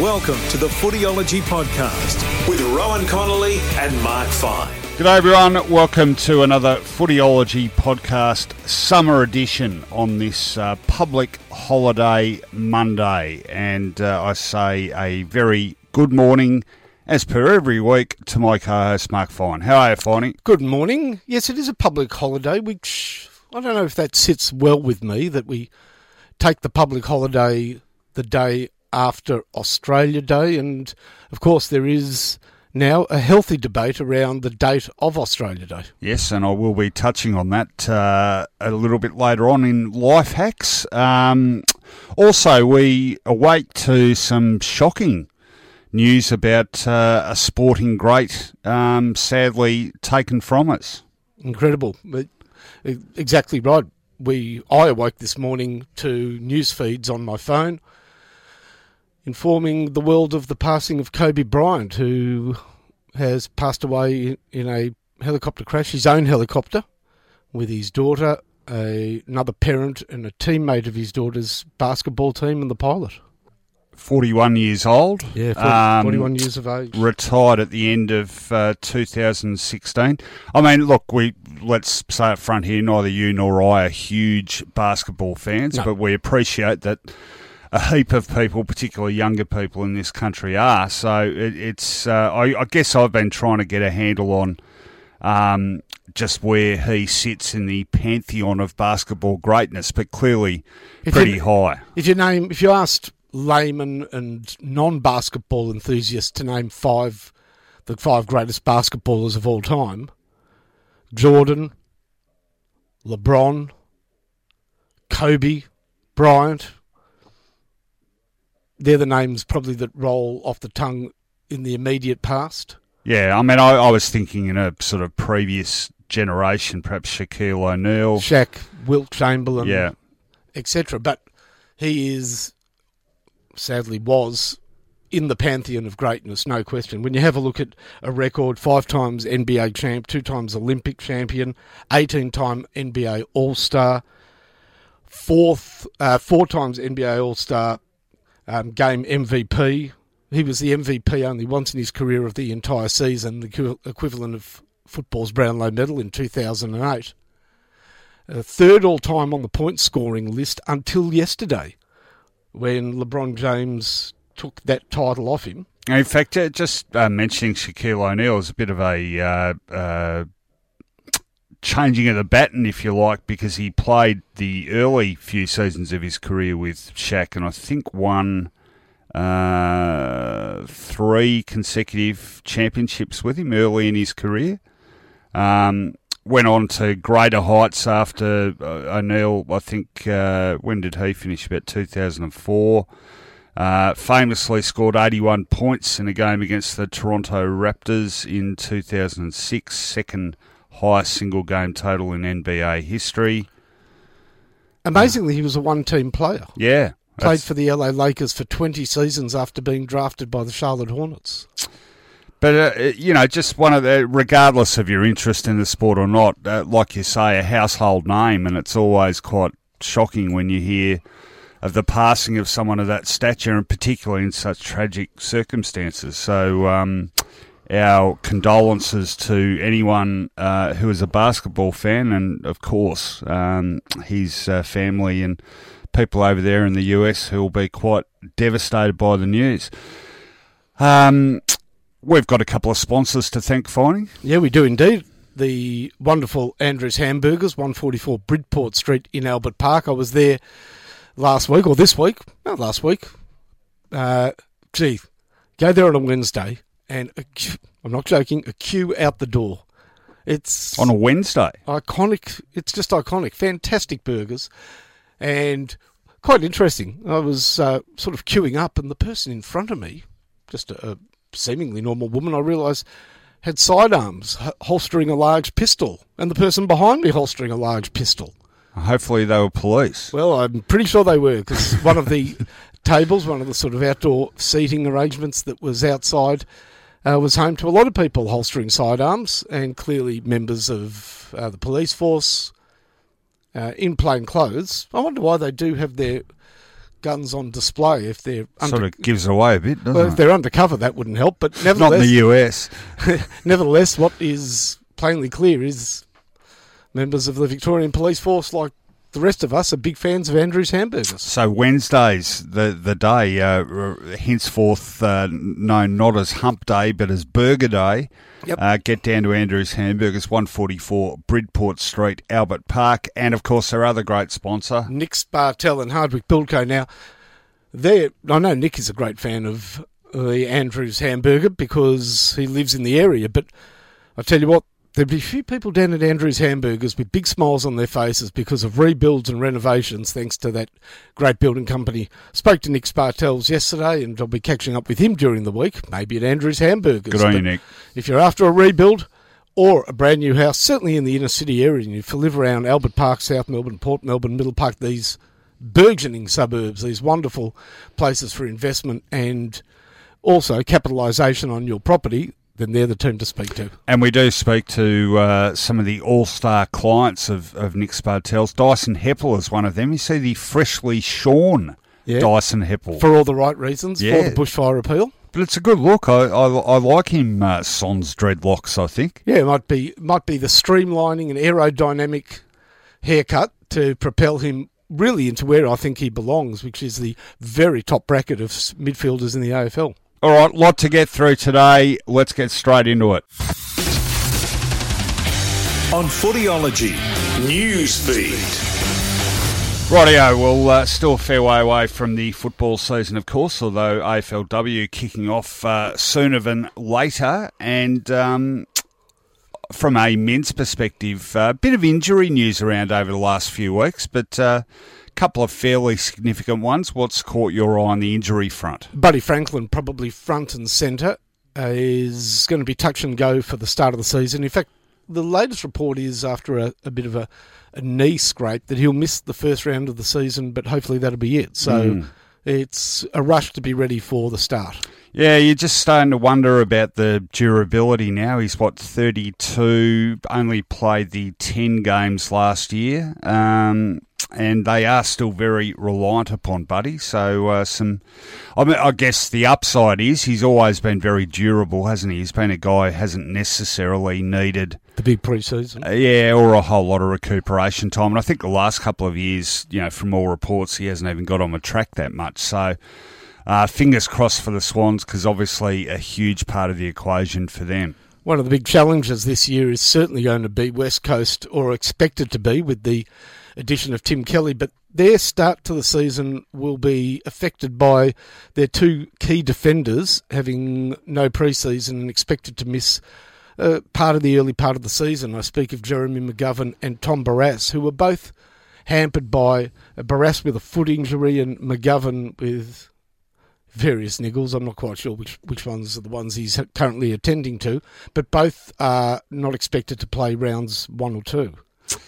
Welcome to the Footyology Podcast with Rohan Connolly and Mark Fine. G'day everyone, welcome to another Footyology Podcast summer edition on this uh, public holiday Monday. And uh, I say a very good morning, as per every week, to my co-host Mark Fine. How are you, Finey? Good morning. Yes, it is a public holiday, which I don't know if that sits well with me, that we take the public holiday the day after Australia Day. And of course, there is now a healthy debate around the date of Australia Day. Yes, and I will be touching on that uh, a little bit later on in Life Hacks. Um, also, we awake to some shocking news about uh, a sporting great um, sadly taken from us. Incredible. Exactly right. We I awoke this morning to news feeds on my phone informing the world of the passing of Kobe Bryant, who has passed away in a helicopter crash, his own helicopter, with his daughter, a, another parent, and a teammate of his daughter's basketball team, and the pilot. 41 years old. Yeah, 40, um, 41 years of age. Retired at the end of uh, 2016. I mean, look, we let's say up front here, neither you nor I are huge basketball fans, no. but we appreciate that a heap of people, particularly younger people in this country, are. So it, it's, uh, I, I, guess I've been trying to get a handle on um, just where he sits in the pantheon of basketball greatness, but clearly if pretty you, high. If you name, if you asked laymen and non-basketball enthusiasts to name five, the five greatest basketballers of all time, Jordan, LeBron, Kobe, Bryant, they're the names probably that roll off the tongue in the immediate past. Yeah, I mean, I, I was thinking in a sort of previous generation, perhaps Shaquille O'Neal, Shaq, Wilt Chamberlain, yeah, etc. But he is, sadly, was in the pantheon of greatness, no question. When you have a look at a record, five times NBA champ, two times Olympic champion, eighteen-time NBA All Star, fourth, uh, four times NBA All Star, um, game MVP. He was the MVP only once in his career of the entire season, the equivalent of football's Brownlow medal in 2008. Uh, third all time on the point scoring list until yesterday, when LeBron James took that title off him. In fact, uh, just uh, mentioning Shaquille O'Neal is a bit of a uh, uh, changing of the baton, if you like, because he played the early few seasons of his career with Shaq, and I think won uh, three consecutive championships with him early in his career. Um, went on to greater heights after uh, O'Neal. I think uh, when did he finish? About 2004. Uh, famously scored 81 points in a game against the Toronto Raptors in 2006, second highest single game total in NBA history. Amazingly, he was a one team player. Yeah. Played for the LA Lakers for 20 seasons after being drafted by the Charlotte Hornets. But, uh, you know, just one of the, regardless of your interest in the sport or not, uh, like you say, a household name, and it's always quite shocking when you hear of the passing of someone of that stature, and particularly in such tragic circumstances. So, um, our condolences to anyone uh, who is a basketball fan, and of course um, his uh, family and people over there in the US who will be quite devastated by the news. Um, we've got a couple of sponsors to thank, Finey. Yeah, we do indeed. The wonderful Andrews Hamburgers, 144 Bridport Street in Albert Park. I was there last week, or this week, not last week. Uh, gee, go there on a Wednesday and i I'm not joking, a queue out the door. It's on a Wednesday. Iconic. It's just iconic. Fantastic burgers, and quite interesting. I was uh, sort of queuing up, and the person in front of me, just a, a seemingly normal woman, I realised had sidearms holstering a large pistol, and the person behind me holstering a large pistol. Hopefully, they were police. Well, I'm pretty sure they were because one of the tables, one of the sort of outdoor seating arrangements that was outside, uh, was home to a lot of people holstering sidearms and clearly members of uh, the police force uh, in plain clothes. I wonder why they do have their guns on display if they're under- sort of gives away a bit, doesn't well, it? if they're undercover, that wouldn't help. But nevertheless, not in the US. nevertheless, what is plainly clear is members of the Victorian Police Force, like the rest of us, are big fans of Andrew's hamburgers. So Wednesday's the the day, uh, henceforth uh, known not as Hump Day but as Burger Day. Yep. Uh, get down to Andrew's Hamburgers, 144 Bridport Street, Albert Park, and of course our other great sponsor, Nick Spartel and Hardwick Buildco. Now, there, I know Nick is a great fan of the Andrews Hamburger because he lives in the area, but I tell you what, There'd be a few people down at Andrew's Hamburgers with big smiles on their faces because of rebuilds and renovations, thanks to that great building company. Spoke to Nick Spartels yesterday, and I'll be catching up with him during the week, maybe at Andrew's Hamburgers. Good on you, Nick. If you're after a rebuild or a brand new house, certainly in the inner city area, and if you live around Albert Park, South Melbourne, Port Melbourne, Middle Park, these burgeoning suburbs, these wonderful places for investment and also capitalisation on your property, then they're the team to speak to. And we do speak to uh, some of the all-star clients of, of Nick Spartel's. Dyson Heppel is one of them. You see the freshly shorn yeah. Dyson Heppel. For all the right reasons, yeah. for the bushfire appeal. But it's a good look. I I, I like him uh, sans dreadlocks. I think. Yeah, it might be might be the streamlining and aerodynamic haircut to propel him really into where I think he belongs, which is the very top bracket of midfielders in the AFL. All right, lot to get through today. Let's get straight into it. On Footyology Newsfeed. Rightio, well, uh, still a fair way away from the football season, of course, although AFLW kicking off uh, sooner than later. And um, from a men's perspective, a uh, bit of injury news around over the last few weeks, but uh, couple of fairly significant ones. What's caught your eye on the injury front? Buddy Franklin, probably front and centre, uh, is going to be touch and go for the start of the season. In fact, the latest report is after a, a bit of a, a, knee scrape that he'll miss the first round of the season, but hopefully that'll be it. So mm. it's a rush to be ready for the start. Yeah, you're just starting to wonder about the durability now. He's what 32, only played the 10 games last year. Um, and they are still very reliant upon Buddy. So uh, some, I, mean, I guess the upside is he's always been very durable, hasn't he? He's been a guy who hasn't necessarily needed the big preseason, uh, yeah, or a whole lot of recuperation time. And I think the last couple of years, you know, from all reports, he hasn't even got on the track that much. So. Uh, fingers crossed for the Swans because obviously a huge part of the equation for them. One of the big challenges this year is certainly going to be West Coast, or expected to be, with the addition of Tim Kelly, but their start to the season will be affected by their two key defenders having no preseason and expected to miss uh, part of the early part of the season. I speak of Jeremy McGovern and Tom Barrass, who were both hampered by uh, Barrass with a foot injury and McGovern with various niggles. I'm not quite sure which, which ones are the ones he's currently attending to, but both are not expected to play rounds one or two.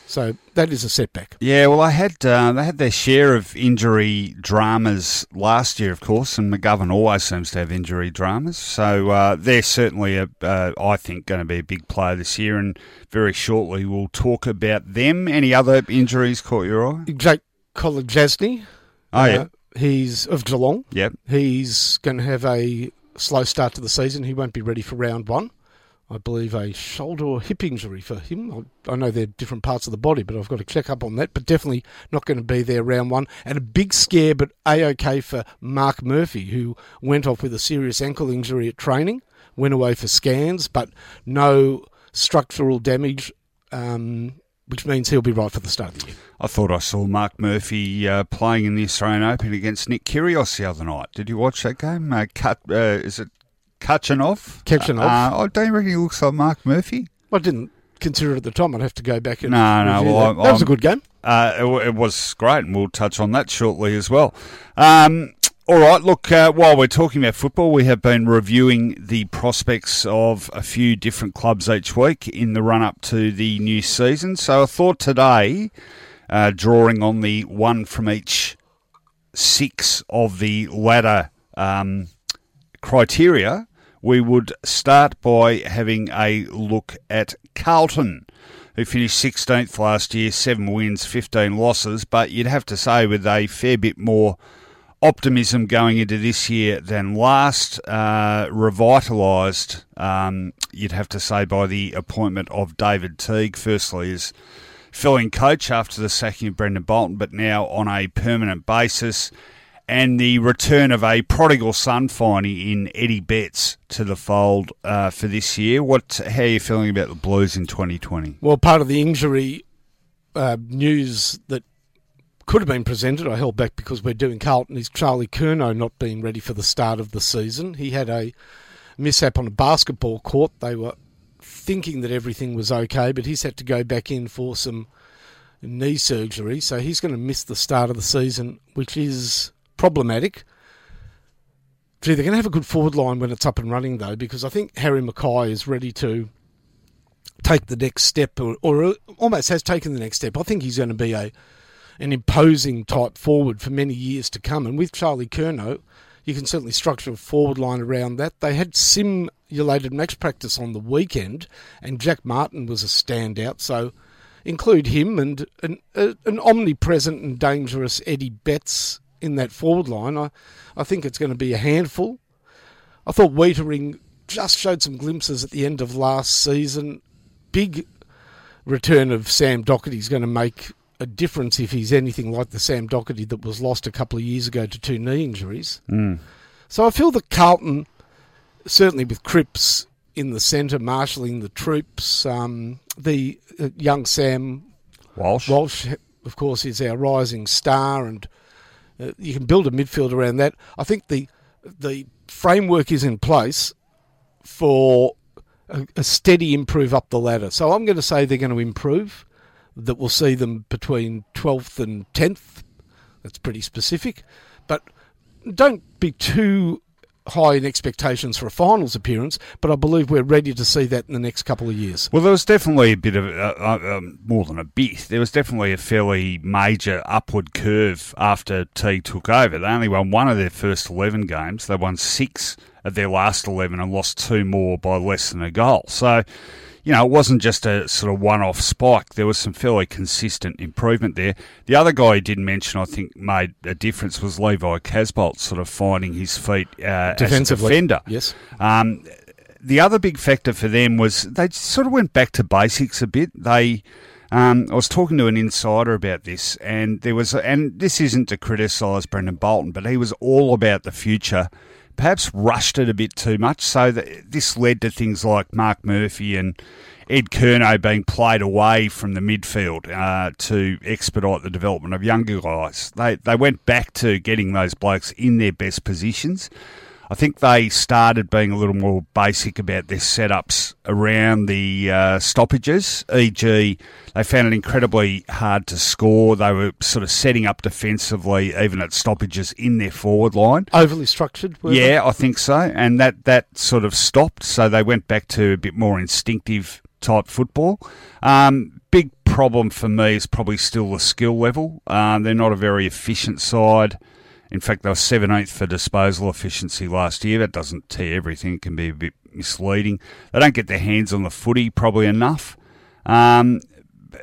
So that is a setback. Yeah, well, I had uh, they had their share of injury dramas last year, of course, and McGovern always seems to have injury dramas. So uh, they're certainly, a, uh, I think, going to be a big player this year, and very shortly we'll talk about them. Any other injuries caught your eye? Jake Kolodjashnij. Oh yeah, uh, he's of Geelong. Yep, he's going to have a slow start to the season. He won't be ready for round one. I believe, a shoulder or hip injury for him. I know they're different parts of the body, but I've got to check up on that. But definitely not going to be there round one. And a big scare, but a okay for Mark Murphy, who went off with a serious ankle injury at training, went away for scans, but no structural damage. Um, which means he'll be right for the start of the year. I thought I saw Mark Murphy uh, playing in the Australian Open against Nick Kyrgios the other night. Did you watch that game? Uh, cut, uh, is it Khachanov. Khachanov. Uh, I don't reckon he looks like Mark Murphy. I didn't consider it at the time. I'd have to go back and no, no. Well, that. that was a good game. Uh, it, it, was great, and we'll touch on that shortly as well. Um, all right, look, uh, while we're talking about football, we have been reviewing the prospects of a few different clubs each week in the run up to the new season. So I thought today, uh, drawing on the one from each six of the ladder um, criteria, we would start by having a look at Carlton, who finished 16th last year, seven wins, 15 losses, but you'd have to say with a fair bit more optimism going into this year than last, uh, revitalised, um, you'd have to say, by the appointment of David Teague, firstly, as filling coach after the sacking of Brendan Bolton, but now on a permanent basis and the return of a prodigal son finally in Eddie Betts to the fold uh, for this year. What? How are you feeling about the Blues in 2020? Well, part of the injury uh, news that could have been presented, I held back because we're doing Carlton, is Charlie Curnow not being ready for the start of the season. He had a mishap on a basketball court. They were thinking that everything was okay, but he's had to go back in for some knee surgery, so he's going to miss the start of the season, which is problematic. Gee, they're going to have a good forward line when it's up and running, though, because I think Harry McKay is ready to take the next step, or, or uh, almost has taken the next step. I think he's going to be a an imposing type forward for many years to come. And with Charlie Curnow, you can certainly structure a forward line around that. They had simulated match practice on the weekend, and Jack Martin was a standout. So include him and an, uh, an omnipresent and dangerous Eddie Betts in that forward line. I, I think it's going to be a handful. I thought Weitering just showed some glimpses at the end of last season. Big return of Sam Docherty is going to make a difference if he's anything like the Sam Docherty that was lost a couple of years ago to two knee injuries. Mm. So I feel that Carlton, certainly with Cripps in the centre, marshalling the troops, um, the uh, young Sam Walsh. Walsh, of course, is our rising star and uh, you can build a midfield around that. I think the the framework is in place for a, a steady improve up the ladder. So I'm going to say they're going to improve. That we'll see them between 12th and 10th. That's pretty specific, but don't be too high in expectations for a finals appearance, but I believe we're ready to see that in the next couple of years. Well, there was definitely a bit of uh, uh, um, more than a bit. There was definitely a fairly major upward curve after T took over. They only won one of their first eleven games. They won six of their last eleven and lost two more by less than a goal. So you know, it wasn't just a sort of one off spike. There was some fairly consistent improvement there. The other guy he didn't mention, I think, made a difference was Levi Casboult sort of finding his feet uh, as a defender. Yes. Um, the other big factor for them was they sort of went back to basics a bit. They. Um, I was talking to an insider about this, and there was, and this isn't to criticise Brendan Bolton, but he was all about the future perhaps rushed it a bit too much. So that this led to things like Mark Murphy and Ed Curnow being played away from the midfield uh, to expedite the development of younger guys. They they went back to getting those blokes in their best positions. I think they started being a little more basic about their setups around the uh, stoppages, e.g., they found it incredibly hard to score. They were sort of setting up defensively, even at stoppages in their forward line. Overly structured, yeah, they? I think so. And that, that sort of stopped, so they went back to a bit more instinctive type football. Um, big problem for me is probably still the skill level. Um, they're not a very efficient side. In fact, they were 17th for disposal efficiency last year. That doesn't you everything. It can be a bit misleading. They don't get their hands on the footy probably enough. Um,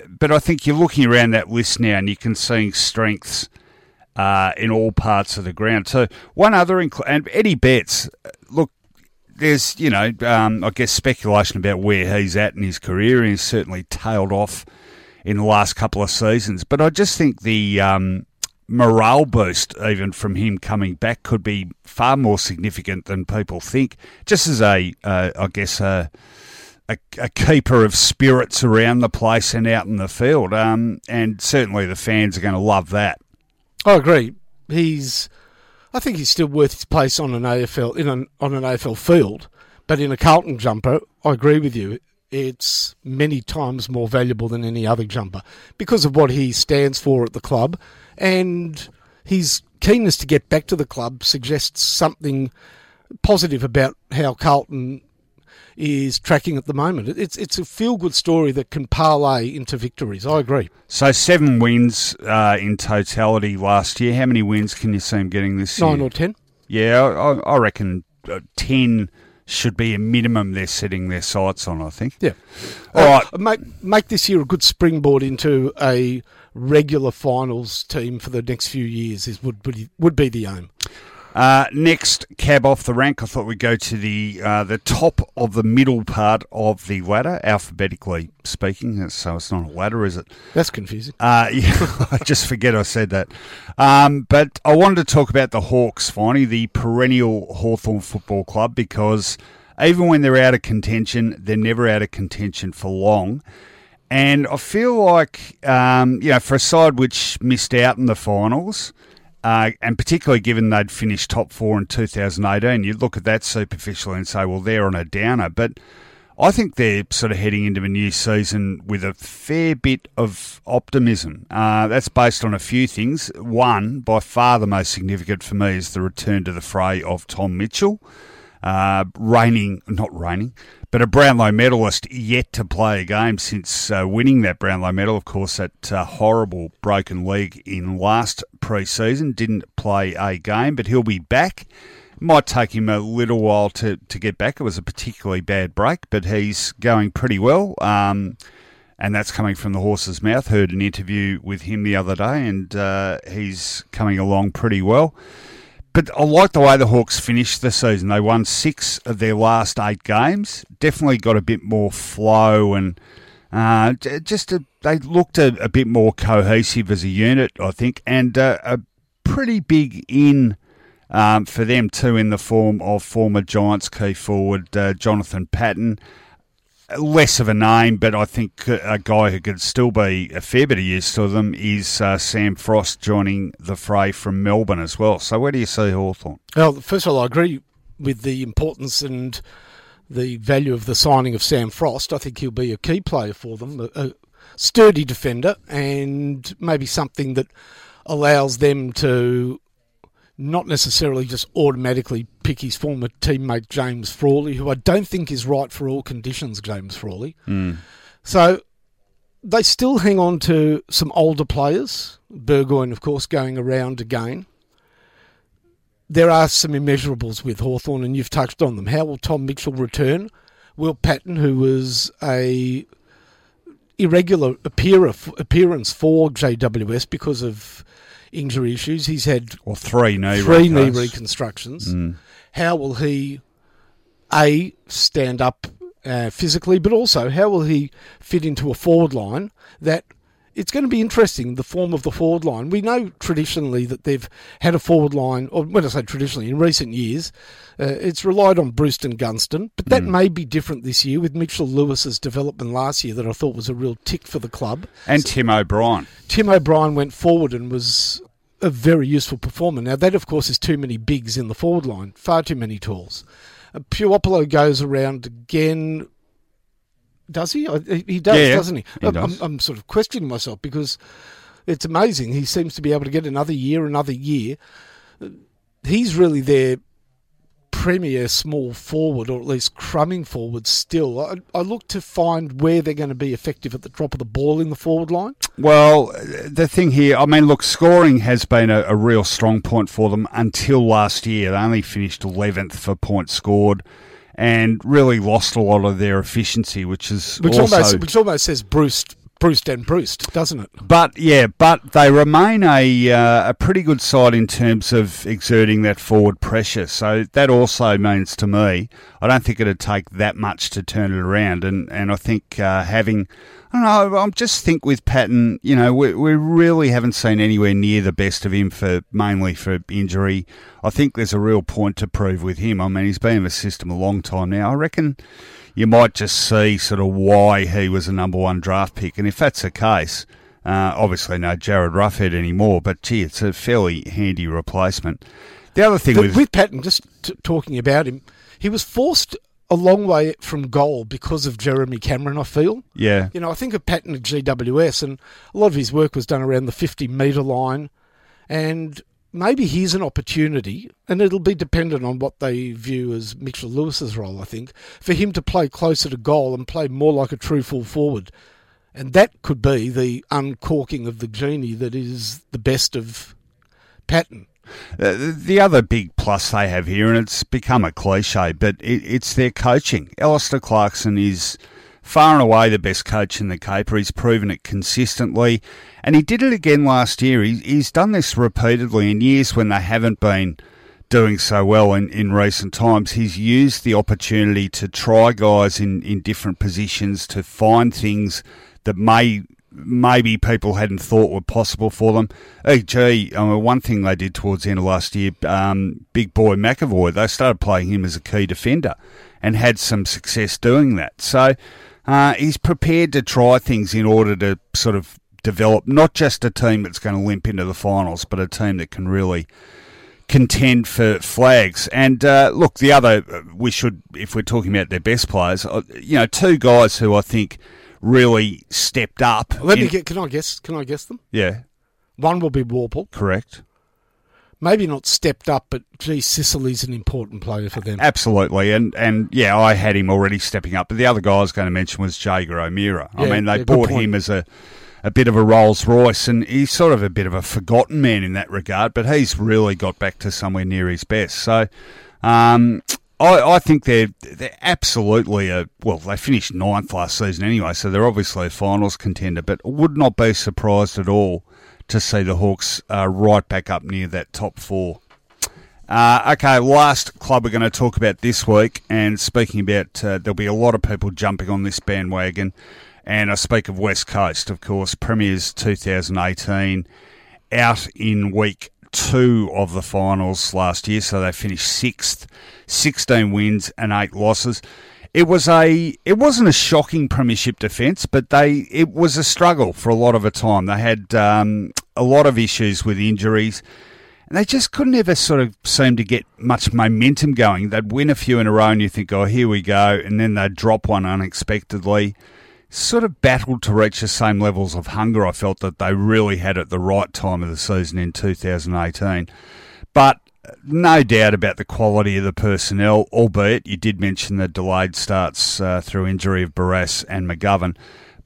but I think you're looking around that list now and you can see strengths uh, in all parts of the ground. So one other, inc- and Eddie Betts, look, there's, you know, um, I guess speculation about where he's at in his career. and He's certainly tailed off in the last couple of seasons. But I just think the um, morale boost, even from him coming back, could be far more significant than people think. Just as a, uh, I guess, a, a, a, keeper of spirits around the place and out in the field. Um, and certainly the fans are going to love that. I agree. He's, I think he's still worth his place on an AFL in an on an AFL field, but in a Carlton jumper, I agree with you. It's many times more valuable than any other jumper because of what he stands for at the club, and his keenness to get back to the club suggests something positive about how Carlton is tracking at the moment. It's it's a feel good story that can parlay into victories. I agree. So seven wins uh, in totality last year. How many wins can you see him getting this Nine year? or ten. Yeah, I, I reckon uh, ten should be a minimum they're setting their sights on. I think. Yeah. All Uh, right. Make make this year a good springboard into a regular finals team for the next few years. Is would would, would be the aim. Uh, next cab off the rank, I thought we'd go to the uh, the top of the middle part of the ladder, alphabetically speaking. So it's not a ladder, is it? That's confusing. Uh, yeah, I just forget I said that. Um, but I wanted to talk about the Hawks, finally, the perennial Hawthorn Football Club, because even when they're out of contention, they're never out of contention for long. And I feel like, um, you know, for a side which missed out in the finals, uh, and particularly given they'd finished top four in 2018, you'd look at that superficially and say, well, they're on a downer. But I think they're sort of heading into a new season with a fair bit of optimism. Uh, that's based on a few things. One, by far the most significant for me, is the return to the fray of Tom Mitchell, uh, reigning, not reigning, but a Brownlow medalist yet to play a game since uh, winning that Brownlow medal. Of course, that uh, horrible broken leg in last pre-season didn't play a game, but he'll be back. Might take him a little while to, to get back. It was a particularly bad break, but he's going pretty well. Um, and that's coming from the horse's mouth. Heard an interview with him the other day, and uh, he's coming along pretty well. But I like the way the Hawks finished the season. They won six of their last eight games. Definitely got a bit more flow and uh, just a, they looked a, a bit more cohesive as a unit, I think, and uh, a pretty big in um, for them too in the form of former Giants key forward uh, Jonathan Patton. Less of a name, but I think a guy who could still be a fair bit of use to them is uh, Sam Frost joining the fray from Melbourne as well. So where do you see Hawthorn? Well, first of all, I agree with the importance and the value of the signing of Sam Frost. I think he'll be a key player for them, a, a sturdy defender, and maybe something that allows them to not necessarily just automatically pick his former teammate James Frawley, who I don't think is right for all conditions, James Frawley. So they still hang on to some older players, Burgoyne, of course, going around again. There are some immeasurables with Hawthorn, and you've touched on them. How will Tom Mitchell return? Will Patton, who was a irregular appear- appearance for JWS because of injury issues, he's had Or three knee three knee reconstructions. Mm. How will he, a stand up uh, physically, but also how will he fit into a forward line that it's going to be interesting the form of the forward line. We know traditionally that they've had a forward line, or when I say traditionally, in recent years, uh, it's relied on Brewston Gunston, but that may be different this year with Mitchell Lewis's development last year that I thought was a real tick for the club. And Tim O'Brien. Tim O'Brien went forward and was a very useful performer. Now, that, of course, is too many bigs in the forward line, far too many talls. Uh, Puopolo goes around again. Does he? He does, Yeah, doesn't he? he I'm, does. I'm, sort of questioning myself because it's amazing. He seems to be able to get another year, another year. Uh, He's really their premier small forward, or at least crumbing forward still. I, I look to find where they're going to be effective at the drop of the ball in the forward line. Well, the thing here, I mean, look, scoring has been a, a real strong point for them until last year. They only finished 11th for points scored and really lost a lot of their efficiency, which is Which also. almost which almost says Bruce Bruce and Bruce, doesn't it? But yeah, but they remain a uh, a pretty good side in terms of exerting that forward pressure. So that also means to me, I don't think it'd take that much to turn it around. And and I think uh, having, I don't know, I just think with Patton, you know, we we really haven't seen anywhere near the best of him for mainly for injury. I think there's a real point to prove with him. I mean, he's been in the system a long time now. I reckon you might just see sort of why he was a number one draft pick. And if that's the case, uh, obviously no Jarryd Roughead anymore, but gee, it's a fairly handy replacement. The other thing with, with Patton, just t- talking about him, he was forced a long way from goal because of Jeremy Cameron, I feel. Yeah. You know, I think of Patton at GWS, and a lot of his work was done around the 50 metre line. And maybe here's an opportunity, and it'll be dependent on what they view as Mitchell Lewis's role, I think, for him to play closer to goal and play more like a true full forward. And that could be the uncorking of the genie that is the best of Patton. Uh, the other big plus they have here, and it's become a cliche, but it's their coaching. Alistair Clarkson is far and away the best coach in the Caper. He's proven it consistently, and he did it again last year. He, he's done this repeatedly in years when they haven't been doing so well in, in recent times. He's used the opportunity to try guys in, in different positions to find things that may maybe people hadn't thought were possible for them. E.g., I mean, one thing they did towards the end of last year, um, Big Boy McEvoy, they started playing him as a key defender and had some success doing that. So uh, he's prepared to try things in order to sort of develop not just a team that's going to limp into the finals, but a team that can really contend for flags. And uh, look, the other, we should, if we're talking about their best players, uh, you know, two guys who I think – really stepped up. Let in, me get. Can I guess? Can I guess them? Yeah. One will be Worpel. Correct. Maybe not stepped up, but gee, Sicily's an important player for them. Absolutely, and and yeah, I had him already stepping up. But the other guy I was going to mention was Jaeger O'Meara. Yeah, I mean, they yeah, bought him as a a bit of a Rolls Royce, and he's sort of a bit of a forgotten man in that regard. But he's really got back to somewhere near his best. So, um, I, I think they're they're absolutely a well. They finished ninth last season anyway, so they're obviously a finals contender. But would not be surprised at all to see the Hawks uh, right back up near that top four. Uh, okay, last club we're going to talk about this week, and speaking about, uh, there'll be a lot of people jumping on this bandwagon, and I speak of West Coast, of course, Premiers 2018, out in week two of the finals last year, so they finished sixth, 16 wins and eight losses. It was a it wasn't a shocking premiership defence, but they it was a struggle for a lot of the time. They had um, a lot of issues with injuries, and they just couldn't ever sort of seem to get much momentum going. They'd win a few in a row, and you think, oh, here we go, and then they'd drop one unexpectedly sort of battled to reach the same levels of hunger I felt that they really had at the right time of the season in 2018. But no doubt about the quality of the personnel, albeit you did mention the delayed starts uh, through injury of Barrass and McGovern.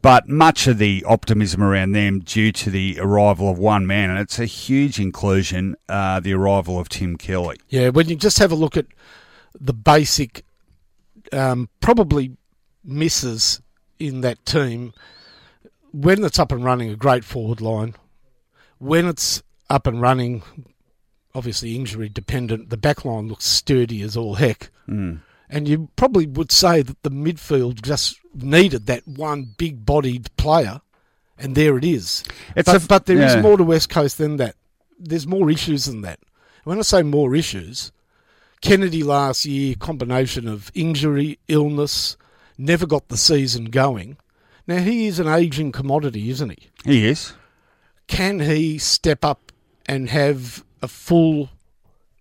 But much of the optimism around them due to the arrival of one man, and it's a huge inclusion, uh, the arrival of Tim Kelly. Yeah, when you just have a look at the basic, um, probably misses in that team, when it's up and running, a great forward line. When it's up and running, obviously injury dependent, the back line looks sturdy as all heck. Mm. And you probably would say that the midfield just needed that one big bodied player, and there it is. It's but, a, but there yeah. is more to West Coast than that. There's more issues than that. When I say more issues, Kennedy last year, combination of injury, illness, never got the season going. Now, he is an aging commodity, isn't he? He is. Can he step up and have a full,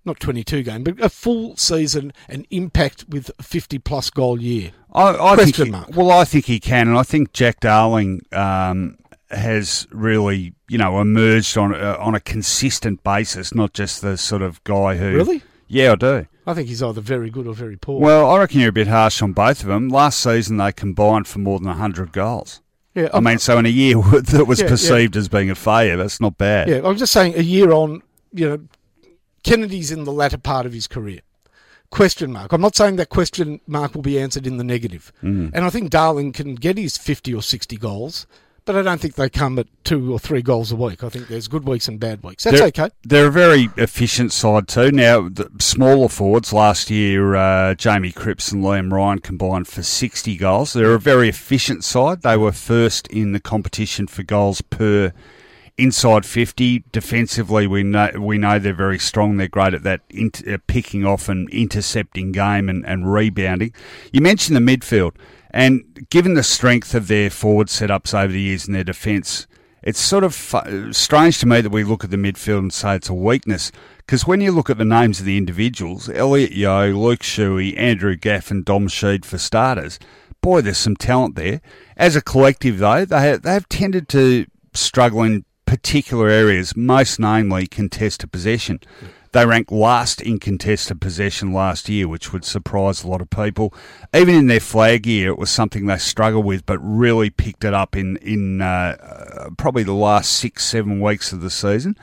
not 22 game, but a full season and impact with a 50 plus goal year? I, I Question he. Well, I think he can, and I think Jack Darling um, has really, you know, emerged on uh, on a consistent basis, not just the sort of guy who. Really? Yeah, I do. I think he's either very good or very poor. Well, I reckon you're a bit harsh on both of them. Last season, they combined for more than 100 goals. Yeah, I mean, so in a year that was yeah, perceived yeah. as being a failure, that's not bad. Yeah, I'm just saying, a year on, you know, Kennedy's in the latter part of his career. Question mark. I'm not saying that question mark will be answered in the negative. Mm. And I think Darling can get his 50 or 60 goals but I don't think they come at two or three goals a week. I think there's good weeks and bad weeks. That's they're, okay. They're a very efficient side too. Now, the smaller forwards last year, uh, Jamie Cripps and Liam Ryan combined for 60 goals. They're a very efficient side. They were first in the competition for goals per inside 50 defensively we know we know they're very strong they're great at that inter- uh, picking off and intercepting game and, and rebounding you mentioned the midfield and given the strength of their forward setups over the years and their defence, it's sort of fu- strange to me that we look at the midfield and say it's a weakness. Because when you look at the names of the individuals, Elliot Yeo Luke Shuey, Andrew Gaff, and Dom Sheed for starters, boy, there's some talent there. As a collective, though, they have, they have tended to struggle in particular areas, most namely contested possession. They ranked last in contested possession last year, which would surprise a lot of people. Even in their flag year, it was something they struggled with, but really picked it up in in uh, uh, probably the last six, seven weeks of the season.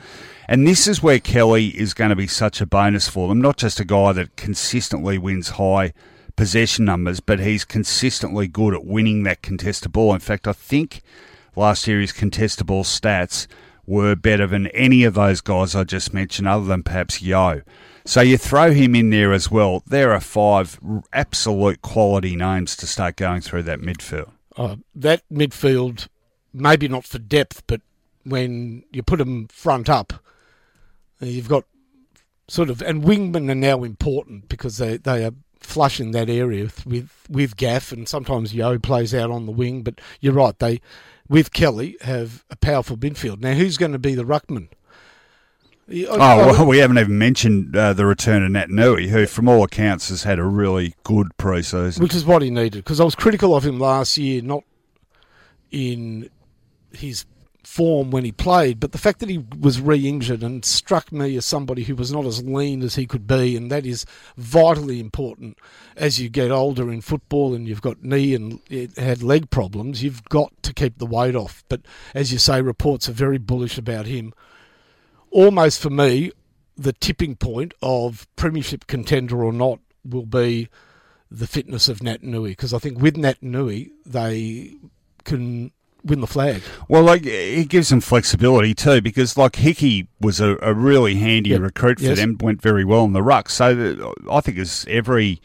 And this is where Kelly is going to be such a bonus for them. Not just a guy that consistently wins high possession numbers, but he's consistently good at winning that contested ball. In fact, I think last year contestable stats were better than any of those guys I just mentioned, other than perhaps Yeo. So you throw him in there as well. There are five absolute quality names to start going through that midfield. Uh, that midfield, maybe not for depth, but when you put them front up, you've got sort of, and wingmen are now important because they, they are flush in that area with with Gaff, and sometimes Yeo plays out on the wing. But you're right, they with Kelly have a powerful midfield. Now, who's going to be the ruckman? Oh, well, we haven't even mentioned uh, the return of Naitanui, who, from all accounts, has had a really good pre-season. Which is what he needed, because I was critical of him last year, not in his form when he played, but the fact that he was re-injured and struck me as somebody who was not as lean as he could be, and that is vitally important as you get older in football and you've got knee and had leg problems. You've got to keep the weight off. But as you say, reports are very bullish about him. Almost for me, the tipping point of premiership contender or not will be the fitness of Naitanui because I think with Naitanui they can win the flag. Well, like it gives them flexibility too, because like Hickey was a, a really handy yep. recruit for yes. them, went very well in the ruck. So I think there's every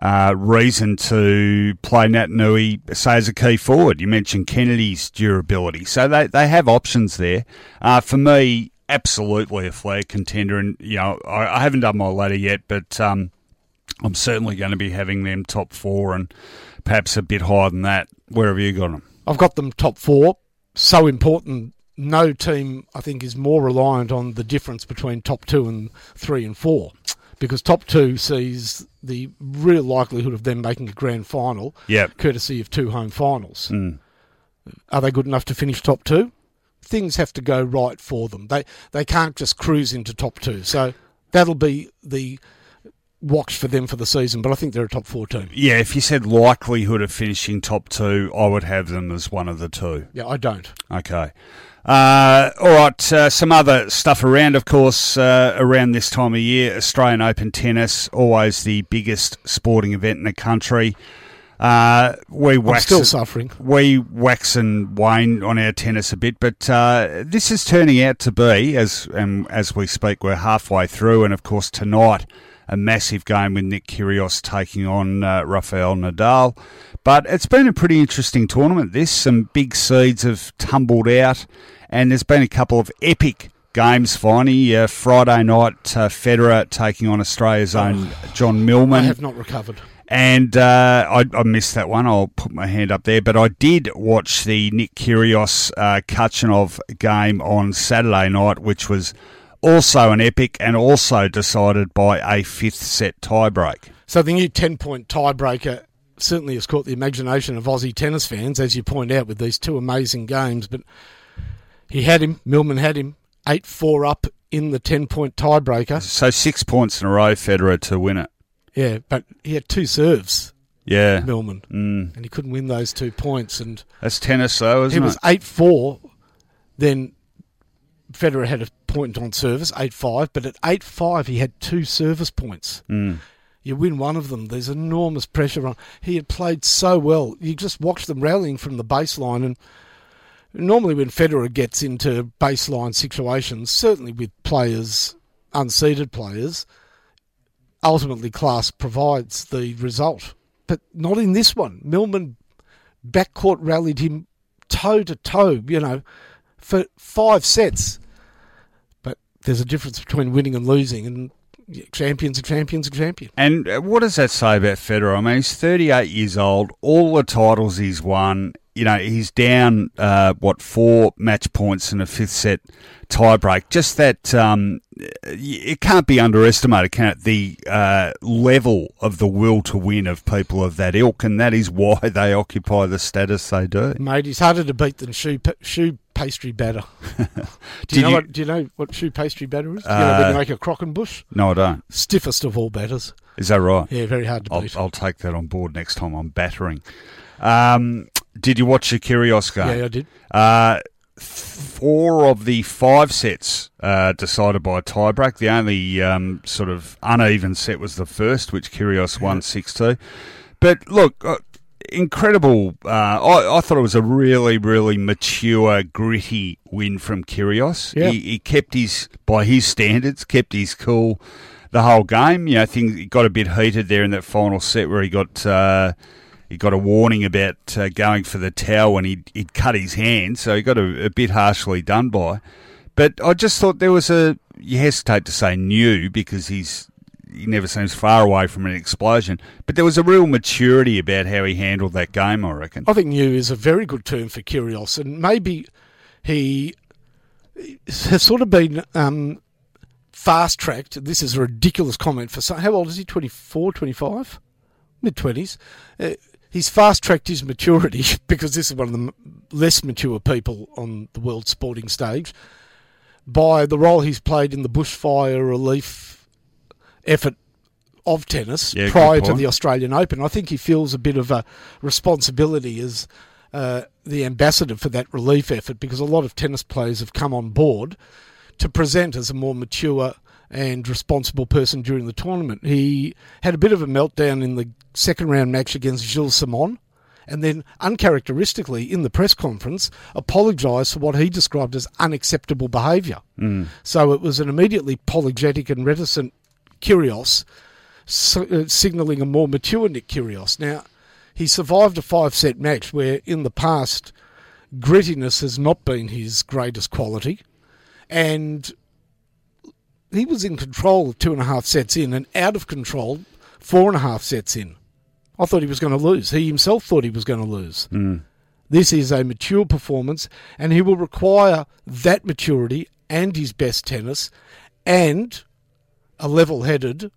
uh, reason to play Naitanui, say as a key forward. You mentioned Kennedy's durability, so they they have options there. Uh, for me, absolutely a flag contender, and you know I, I haven't done my ladder yet, but. Um, I'm certainly going to be having them top four and perhaps a bit higher than that. Where have you got them? I've got them top four. So important. No team, I think, is more reliant on the difference between top two and three and four. Because top two sees the real likelihood of them making a grand final, yep. courtesy of two home finals. Mm. Are they good enough to finish top two? Things have to go right for them. They they can't just cruise into top two. So that'll be the watch for them for the season, but I think they're a top four team. Yeah, if you said likelihood of finishing top two, I would have them as one of the two. Yeah, I don't. Okay. Uh, all right, uh, some other stuff around, of course, uh, around this time of year. Australian Open tennis, always the biggest sporting event in the country. Uh, we wax, I'm still suffering. We wax and wane on our tennis a bit, but uh, this is turning out to be, as um, as we speak, we're halfway through, and of course tonight a massive game with Nick Kyrgios taking on uh, Rafael Nadal. But it's been a pretty interesting tournament. This some big seeds have tumbled out, and there's been a couple of epic games finally. Uh, Friday night, uh, Federer taking on Australia's own John Millman. I have not recovered. And uh, I, I, missed that one. I'll put my hand up there. But I did watch the Nick Kyrgios uh, Khachanov game on Saturday night, which was also an epic and also decided by a fifth set tiebreak. So the new 10 point tiebreaker certainly has caught the imagination of Aussie tennis fans, as you point out, with these two amazing games. But he had him, Millman had him, 8 4 up in the 10 point tiebreaker. So six points in a row, Federer, to win it. Yeah, but he had two serves. Yeah, Millman, mm. and he couldn't win those two points. And that's tennis, though, isn't it? He was eight four. Then Federer had a point on service, 8 5, but at 8 5, he had two service points. Mm. You win one of them, there's enormous pressure on. He had played so well. You just watch them rallying from the baseline. And normally, when Federer gets into baseline situations, certainly with players, unseeded players, ultimately class provides the result. But not in this one. Millman backcourt rallied him toe to toe, you know, for five sets there's a difference between winning and losing, and champions are champions are champion. And uh, what does that say about Federer? I mean, he's 38 years old. All the titles he's won, you know, he's down, uh, what, four match points in a fifth set tiebreak. Just that, um, it can't be underestimated, can it? The uh, level of the will to win of people of that ilk, and that is why they occupy the status they do. Mate, he's harder to beat than choux, choux pastry batter. do, you know you- what, do you know what choux pastry batter is? Do you know when Uh, you make a croquembouche? No, I don't. Stiffest of all batters. Is that right? Yeah, very hard to I'll, beat. I'll take that on board next time I'm battering. Um, did you watch the Kyrgios game? yeah, I did. Uh, four of the five sets uh, decided by a tiebreak. The only um, sort of uneven set was the first, which Kyrgios won six two. But look, uh, incredible. Uh, I, I thought it was a really, really mature, gritty win from Kyrgios. Yeah. He, he kept his, by his standards, kept his cool the whole game. You know, things got a bit heated there in that final set where he got. Uh, he got a warning about uh, going for the towel and he'd, he'd cut his hand, so he got a, a bit harshly done by. But I just thought there was a. You hesitate to say new because he's he never seems far away from an explosion. But there was a real maturity about how he handled that game. I reckon. I think new is a very good term for Kyrgios, and maybe he has sort of been um, fast tracked. This is a ridiculous comment for some. How old is he? 24, 25? Mid 20s. Uh, he's fast tracked his maturity because this is one of the less mature people on the world sporting stage by the role he's played in the bushfire relief effort of tennis Yeah, prior to the Australian Open. I think he feels a bit of a responsibility as uh, the ambassador for that relief effort because a lot of tennis players have come on board to present as a more mature and responsible person during the tournament. He had a bit of a meltdown in the second round match against Gilles Simon. And then, uncharacteristically, in the press conference, apologised for what he described as unacceptable behaviour. So it was an immediately apologetic and reticent Kyrgios, uh, signalling a more mature Nick Kyrgios. Now, he survived a five-set match where, in the past, grittiness has not been his greatest quality, and he was in control two and a half sets in, and out of control four and a half sets in. I thought he was going to lose. He himself thought he was going to lose. This is a mature performance, and he will require that maturity and his best tennis and a level headed,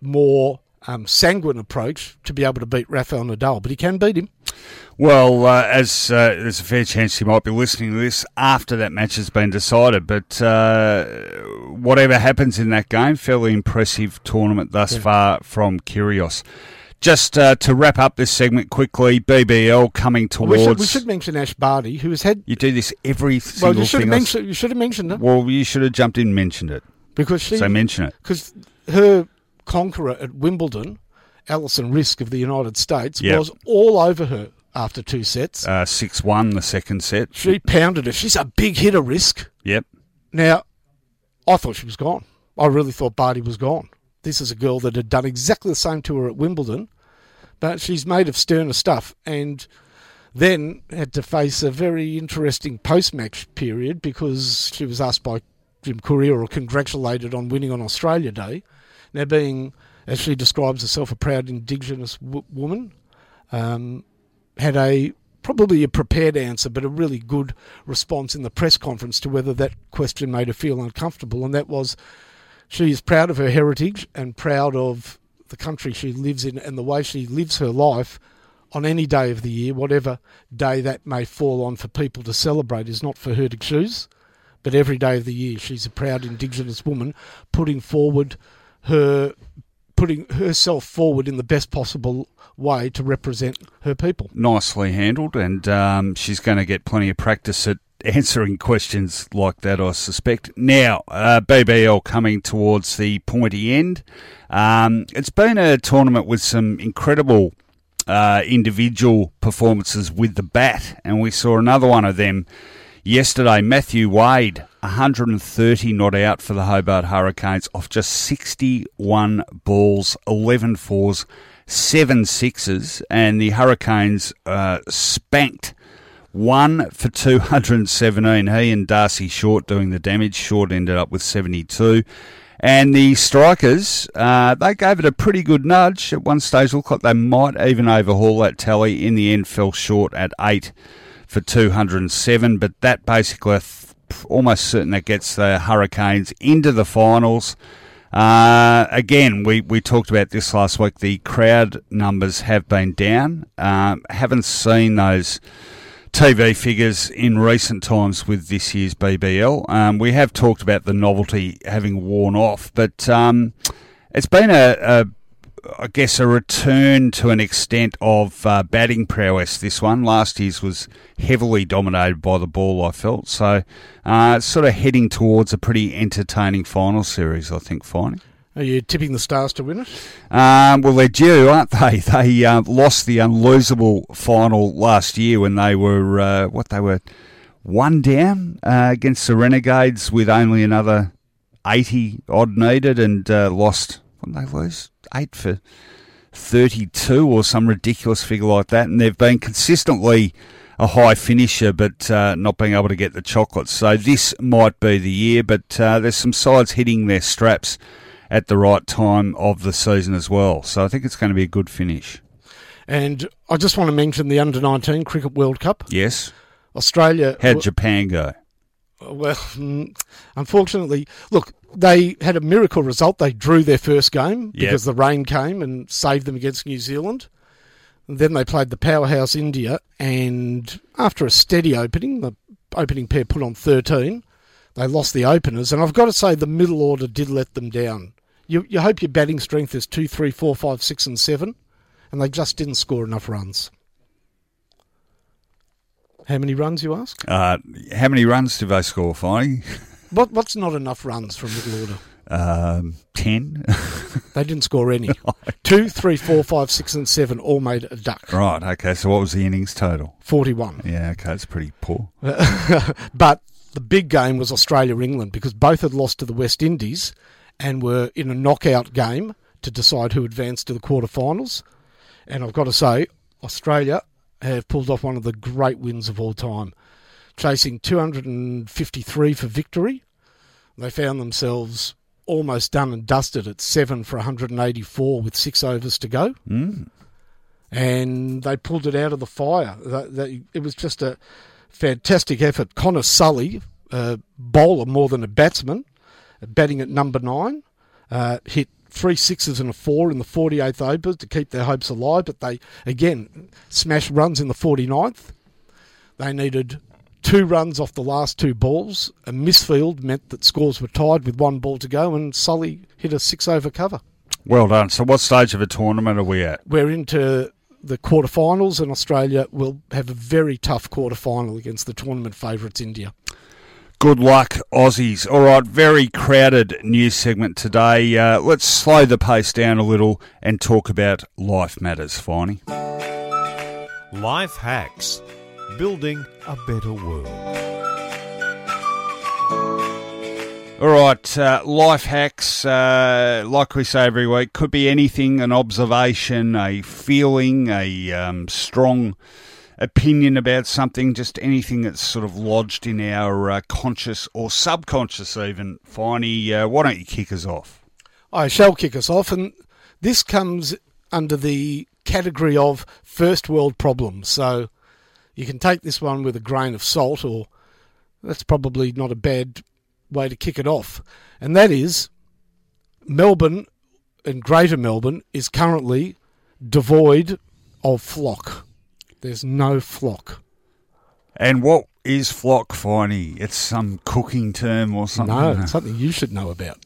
more um, sanguine approach to be able to beat Rafael Nadal. But he can beat him. Well, uh, as uh, there's a fair chance he might be listening to this after that match has been decided, but uh, whatever happens in that game, fairly impressive tournament thus far from Kyrgios. Just uh, to wrap up this segment quickly, BBL coming We towards. should, we should mention Ash Barty, who has had. you do this every Well, single you should have thing. I s- mentioned. You should have mentioned it well, you should have jumped in and mentioned it. Because she So mention it. because her conqueror at Wimbledon, Alison Riske of the United States, Yep. was all over her after two sets. Uh, 6 1 the second set. she pounded her. She's a big hitter, Riske. Yep. Now, I thought she was gone. I really thought Barty was gone. This is a girl that had done exactly the same to her at Wimbledon, but she's made of sterner stuff and then had to face a very interesting post match period because she was asked by Jim Courier or congratulated on winning on Australia Day. Now, being, as she describes herself, a proud Indigenous w- woman, um, had a probably a prepared answer, but a really good response in the press conference to whether that question made her feel uncomfortable, and that was she is proud of her heritage and proud of the country she lives in and the way she lives her life on any day of the year, whatever day that may fall on for people to celebrate, is not for her to choose. But every day of the year, she's a proud Indigenous woman putting forward her, putting herself forward in the best possible way to represent her people. nicely handled, and um, she's going to get plenty of practice at answering questions like that, I suspect. Now, uh, BBL coming towards the pointy end. Um, it's been a tournament with some incredible uh, individual performances with the bat, and we saw another one of them yesterday. Matthew Wade, 130 not out for the Hobart Hurricanes off just 61 balls, 11 fours, seven sixes, and the Hurricanes uh, spanked one for 217. He and Darcy Short doing the damage. Short ended up with 72. And the strikers, uh, they gave it a pretty good nudge. At one stage, looked like they might even overhaul that tally. In the end, fell short at eight for 207. But that basically, almost certain that gets the Hurricanes into the finals. Uh, again, we, we talked about this last week. The crowd numbers have been down. Um, haven't seen those TV figures in recent times with this year's BBL. Um, we have talked about the novelty having worn off, but um, it's been a, a, I guess, a return to an extent of uh, batting prowess. This one last year's was heavily dominated by the ball. I felt so. Uh, it's sort of heading towards a pretty entertaining final series. I think. Finally. Are you tipping the Stars to win it? Um, well, they're due, aren't they? They uh, lost the unlosable final last year when they were uh, what they were one down uh, against the Renegades with only another eighty odd needed, and uh, lost. What they lose? Eight for thirty-two or some ridiculous figure like that. And they've been consistently a high finisher, but uh, not being able to get the chocolates. So this might be the year, but uh, there's some sides hitting their straps at the right time of the season as well. So I think it's going to be a good finish. And I just want to mention the Under 19 Cricket World Cup. Yes. Australia. How'd Japan go? Well, mm, unfortunately, look, they had a miracle result. They drew their first game Yep. because the rain came and saved them against New Zealand. And then they played the powerhouse India, and after a steady opening, the opening pair put on 13. They lost the openers, and I've got to say the middle order did let them down. You, you hope your batting strength is two, three, four, five, six, and seven, and they just didn't score enough runs. How many runs, you ask? Uh, how many runs did they score, Finey? What, what's not enough runs from middle order? Um, ten. They didn't score any. Two, three, four, five, six, and seven all made a duck. right. Okay. So what was the innings total? 41. Yeah. Okay. That's pretty poor. but the big game was Australia England because both had lost to the West Indies and were in a knockout game to decide who advanced to the quarterfinals. And I've got to say, Australia have pulled off one of the great wins of all time, chasing 253 for victory. They found themselves almost done and dusted at seven for 184 with six overs to go Mm. and they pulled it out of the fire. It was just a fantastic effort. Connor Sully, a bowler more than a batsman, batting at number nine, uh, hit three sixes and a four in the 48th overs to keep their hopes alive, but they, again, smashed runs in the 49th. They needed two runs off the last two balls. A misfield meant that scores were tied with one ball to go, and Sully hit a six over cover. Well done. So what stage of a tournament are we at? we're into the quarterfinals, and Australia will have a very tough quarterfinal against the tournament favourites, India. Good luck, Aussies. All right, very crowded news segment today. Uh, let's slow the pace down a little and talk about life matters, Finey. Life hacks. Building a better world. All right, uh, life hacks, uh, like we say every week, could be anything an observation, a feeling, a um, strong opinion about something, just anything that's sort of lodged in our uh, conscious or subconscious, even. Finey, uh, why don't you kick us off? I shall kick us off, and this comes under the category of first world problems. So you can take this one with a grain of salt, or that's probably not a bad way to kick it off. And that is Melbourne and Greater Melbourne is currently devoid of flock. There's no flock. And what is flock, Finey? It's some cooking term or something. No, it's something you should know about.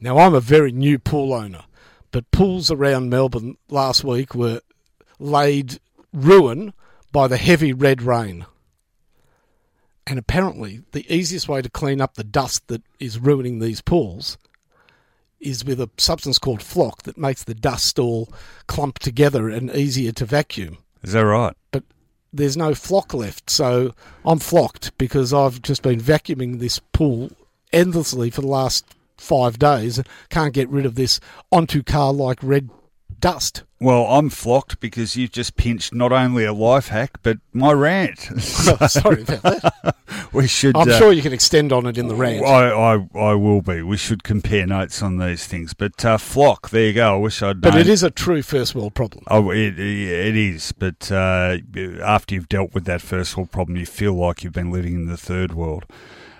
Now, I'm a very new pool owner, but pools around Melbourne last week were laid ruin by the heavy red rain. And apparently, the easiest way to clean up the dust that is ruining these pools is with a substance called flock that makes the dust all clump together and easier to vacuum Is that right? but there's no flock left. So I'm flocked because I've just been vacuuming this pool endlessly for the last five days can't get rid of this onto car like red dust. Well, I'm flocked because you've just pinched not only a life hack but my rant. Sorry about that. we should. I'm uh, sure you can extend on it in the rant. I, I, I will be. We should compare notes on these things. But uh, flock, there you go. I wish I'd. but known. it is a true first world problem. Oh, it, it is. But uh, after you've dealt with that first world problem, you feel like you've been living in the third world.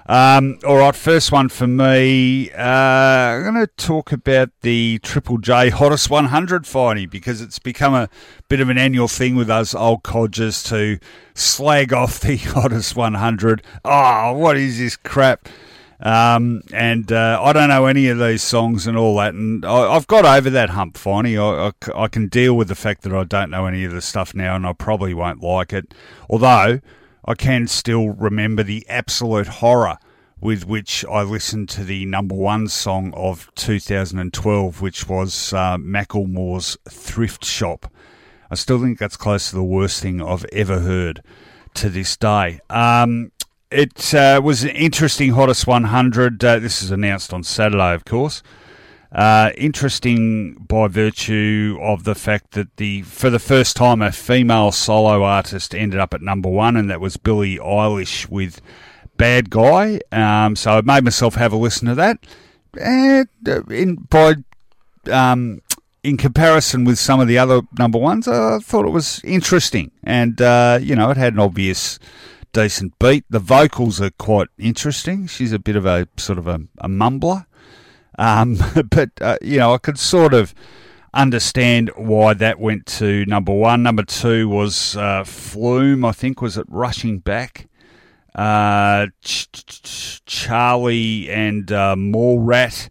Um, all right, first one for me. Uh, I'm going to talk about the Triple J Hottest 100 finey because it's become a bit of an annual thing with us old codgers to slag off the Hottest 100. Oh, what is this crap? Um, and uh, I don't know any of these songs and all that, and I, I've got over that hump, finally. I, I can deal with the fact that I don't know any of the stuff now, and I probably won't like it. Although I can still remember the absolute horror with which I listened to the number one song of 2012, which was uh, Macklemore's Thrift Shop. I still think that's close to the worst thing I've ever heard to this day. Um, it uh, was an interesting Hottest 100. Uh, this is announced on Saturday, of course. Uh, interesting by virtue of the fact that the for the first time a female solo artist ended up at number one, and that was Billie Eilish with "Bad Guy." Um, so I made myself have a listen to that, and uh, in by um, in comparison with some of the other number ones, I thought it was interesting, and uh, you know it had an obvious decent beat. The vocals are quite interesting. She's a bit of a sort of a, a mumbler. Um, but, uh, you know, I could sort of understand why that went to number one. Number two was uh, Flume, I think, was it Rushing Back? Uh, Ch- Ch- Charlie and uh, Rat.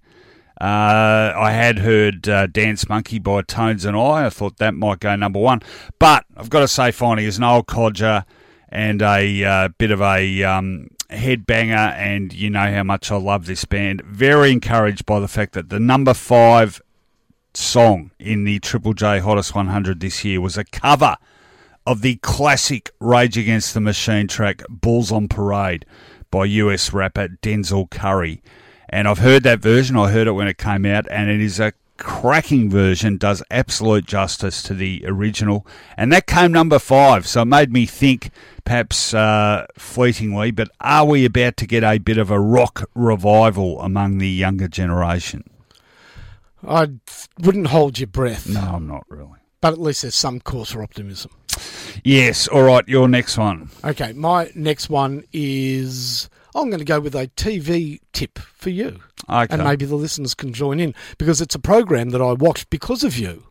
Uh, I had heard uh, Dance Monkey by Tones and I. I thought that might go number one. But I've got to say, finally, as an old codger and a uh, bit of a um, headbanger, and you know how much I love this band. Very encouraged by the fact that the number five song in the Triple J Hottest 100 this year was a cover of the classic Rage Against the Machine track Bulls on Parade by US rapper Denzel Curry. And I've heard that version, I heard it when it came out, and it is a cracking version, does absolute justice to the original. And that came number five, so it made me think perhaps uh, fleetingly, but are we about to get a bit of a rock revival among the younger generation? I wouldn't hold your breath, No, I'm not really. but at least there's some cause for optimism. Yes, all right, your next one. Okay, my next one is I'm going to go with a TV tip for you. Okay. And maybe the listeners can join in because it's a program that I watched because of you.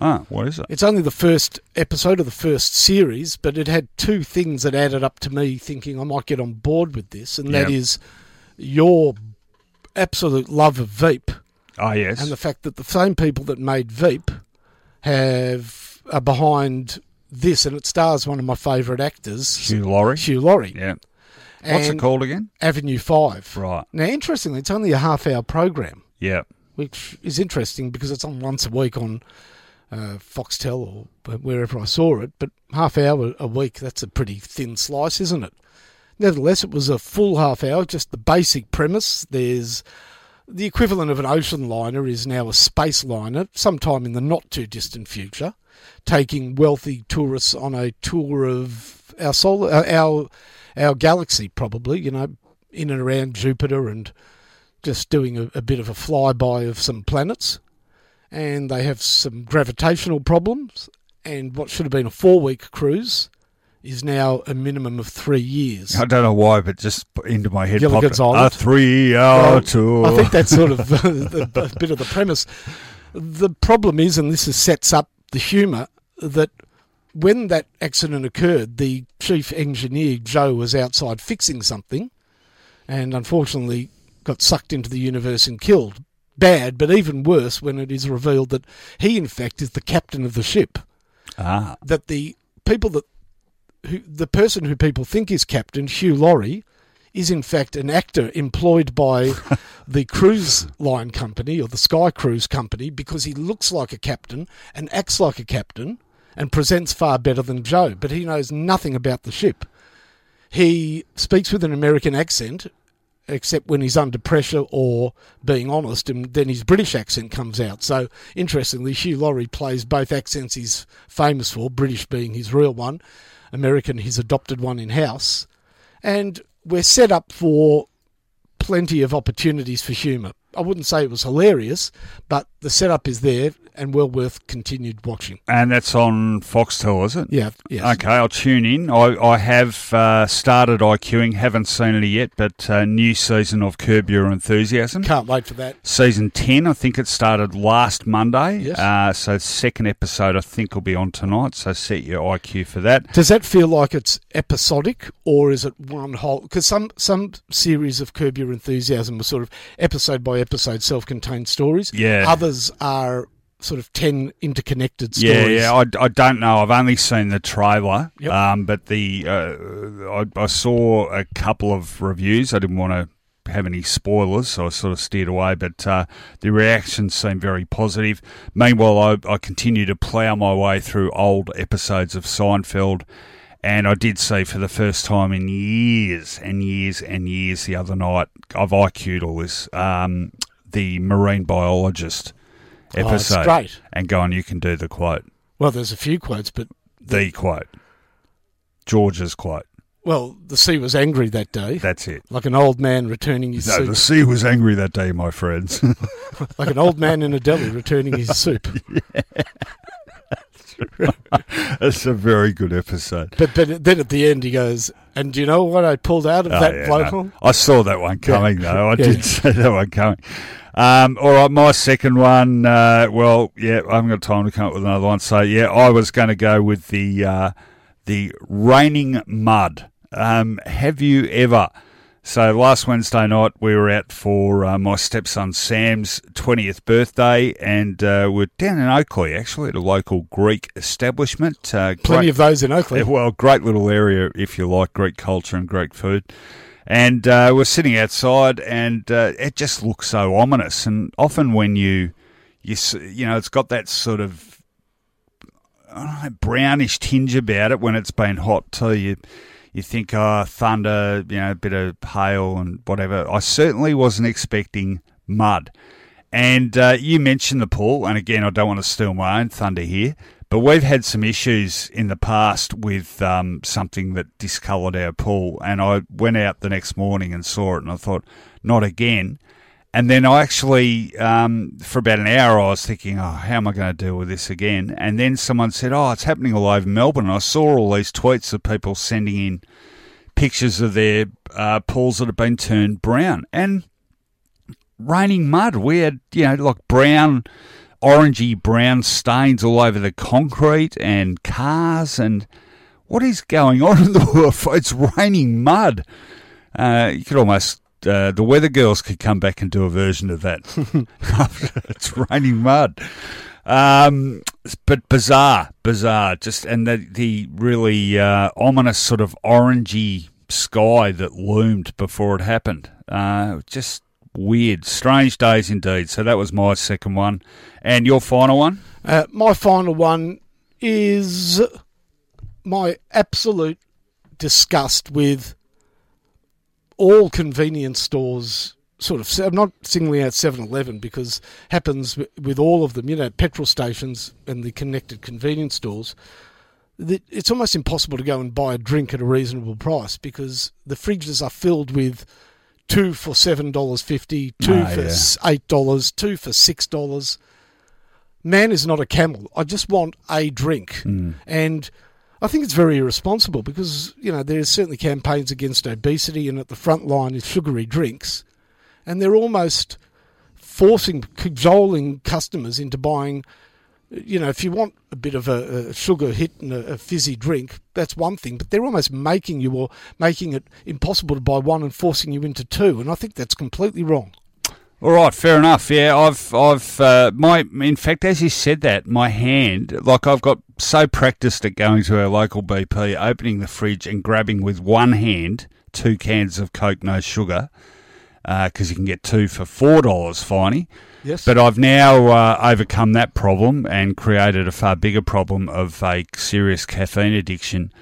Ah, what is it? It's only the first episode of the first series, but it had two things that added up to me thinking I might get on board with this, and that Yep. is your absolute love of Veep Oh, yes. and the fact that the same people that made Veep have are behind this, and it stars one of my favourite actors, Hugh Laurie. Hugh Laurie. Yeah. What's it called again? Avenue Five. Right. Now, interestingly, it's only a half-hour program, Yeah. which is interesting because it's on once a week on uh, Foxtel or wherever I saw it. But half hour a week—that's a pretty thin slice, isn't it? Nevertheless, it was a full half hour. Just the basic premise. There's the equivalent of an ocean liner is now a space liner, sometime in the not too distant future, taking wealthy tourists on a tour of our solar, uh, our our galaxy, probably. You know, in and around Jupiter, and just doing a, a bit of a flyby of some planets. And they have some gravitational problems. And what should have been a four week cruise is now a minimum of three years. I don't know why, but just into my head popped a three-hour tour. I think that's sort of a bit of the premise. The problem is, and this is, sets up the humour, that when that accident occurred, the chief engineer, Joe, was outside fixing something and unfortunately got sucked into the universe and killed. Bad, but even worse when it is revealed that he, in fact, is the captain of the ship. ah, That the people that who, the person who people think is captain, Hugh Laurie, is in fact an actor employed by the cruise line company or the Sky Cruise company because he looks like a captain and acts like a captain and presents far better than Joe, but he knows nothing about the ship. He speaks with an American accent except when he's under pressure or being honest, and then his British accent comes out. So, interestingly, Hugh Laurie plays both accents he's famous for, British being his real one, American his adopted one in house. And we're set up for plenty of opportunities for humour. I wouldn't say it was hilarious, but the setup is there and well worth continued watching. And that's on Foxtel, is it? Yeah, yes. Okay, I'll tune in. I, I have uh, started IQing, haven't seen it yet, but uh, new season of Curb Your Enthusiasm. Can't wait for that. Season 10, I think it started last Monday. Yes. Uh, so, second episode, I think, will be on tonight. So, set your IQ for that. Does that feel like it's episodic or is it one whole? Because some, some series of Curb Your Enthusiasm are sort of episode by episode self contained stories. Yeah. Others are sort of 10 interconnected Yeah, stories. yeah. I, I don't know. I've only seen the trailer, Yep. um, but the uh, I, I saw a couple of reviews. I didn't want to have any spoilers, so I sort of steered away. But uh, the reactions seem very positive. Meanwhile, I, I continue to plough my way through old episodes of Seinfeld. And I did see for the first time in years and years and years the other night, I've IQ'd all this, um, the marine biologist Oh, episode. great. And go on, you can do the quote Well, there's a few quotes, but, the quote. George's quote. well, the sea was angry that day. That's it. like an old man returning his No, soup. the sea was angry that day, my friends. like an old man in a deli returning his soup. It's a very good episode. But but then at the end he goes, and do you know what I pulled out of Oh, that yeah, vocal? no. I saw that one coming, though. I Yeah. did see that one coming. Um, all right, my second one. Uh, well, yeah, I haven't got time to come up with another one. So, yeah, I was going to go with the uh, the raining mud. Um, have you ever? So last Wednesday night we were out for uh, my stepson Sam's twentieth birthday, and uh, we're down in Oakleigh actually at a local Greek establishment. Uh, Plenty great- of those in Oakleigh. well, great little area if you like Greek culture and Greek food. And uh, we're sitting outside, and uh, it just looks so ominous. And often when you, you, you know, it's got that sort of I don't know, brownish tinge about it when it's been hot too. You, you think, oh, thunder, you know, a bit of hail and whatever. I certainly wasn't expecting mud. And uh, you mentioned the pool, and again, I don't want to steal my own thunder here, but we've had some issues in the past with um, something that discoloured our pool, and I went out the next morning and saw it, and I thought, not again. And then I actually, um, for about an hour, I was thinking, oh, how am I going to deal with this again? And then someone said, oh, it's happening all over Melbourne. And I saw all these tweets of people sending in pictures of their uh, pools that have been turned brown. And raining mud. We had, you know, like brown, orangey brown stains all over the concrete and cars. And what is going on in the world? It's raining mud. Uh, you could almost, uh, the weather girls could come back and do a version of that. it's raining mud. Um, but bizarre, bizarre. Just and the the really uh, ominous sort of orangey sky that loomed before it happened. Uh, just weird, strange days indeed. So that was my second one, and your final one. Uh, my final one is my absolute disgust with all convenience stores. Sort of, I'm not singling out 7-Eleven because happens with all of them. You know, petrol stations and the connected convenience stores. It's almost impossible to go and buy a drink at a reasonable price because the fridges are filled with two for seven dollars fifty, two Ah, for yeah. eight dollars, two for six dollars man is not a camel. I just want a drink. And I think it's very irresponsible because, you know, there's certainly campaigns against obesity, and at the front line is sugary drinks. And they're almost forcing, cajoling customers into buying. You know, if you want a bit of a, a sugar hit and a, a fizzy drink, that's one thing. But they're almost making you or making it impossible to buy one and forcing you into two. And I think that's completely wrong. All right, fair enough. Yeah, I've, I've, uh, my, in fact, as you said that, my hand, like I've got so practiced at going to our local BP, opening the fridge and grabbing with one hand two cans of Coke, no sugar, because you can get two for four dollars, finey. Yes. But I've now uh, overcome that problem and created a far bigger problem of a serious caffeine addiction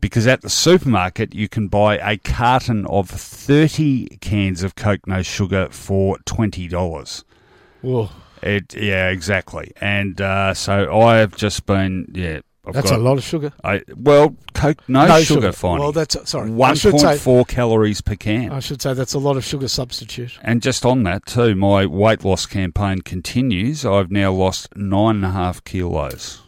because at the supermarket you can buy a carton of 30 cans of Coke No Sugar for $20. Whoa, It, yeah, exactly. And uh, so I have just been, yeah. I've that's got, a lot of sugar. I, well, Coke No, No sugar, sugar. fine. Well, that's sorry. Should say 1.4 calories per can. I should say that's a lot of sugar substitute. And just on that too, my weight loss campaign continues. I've now lost nine and a half kilos.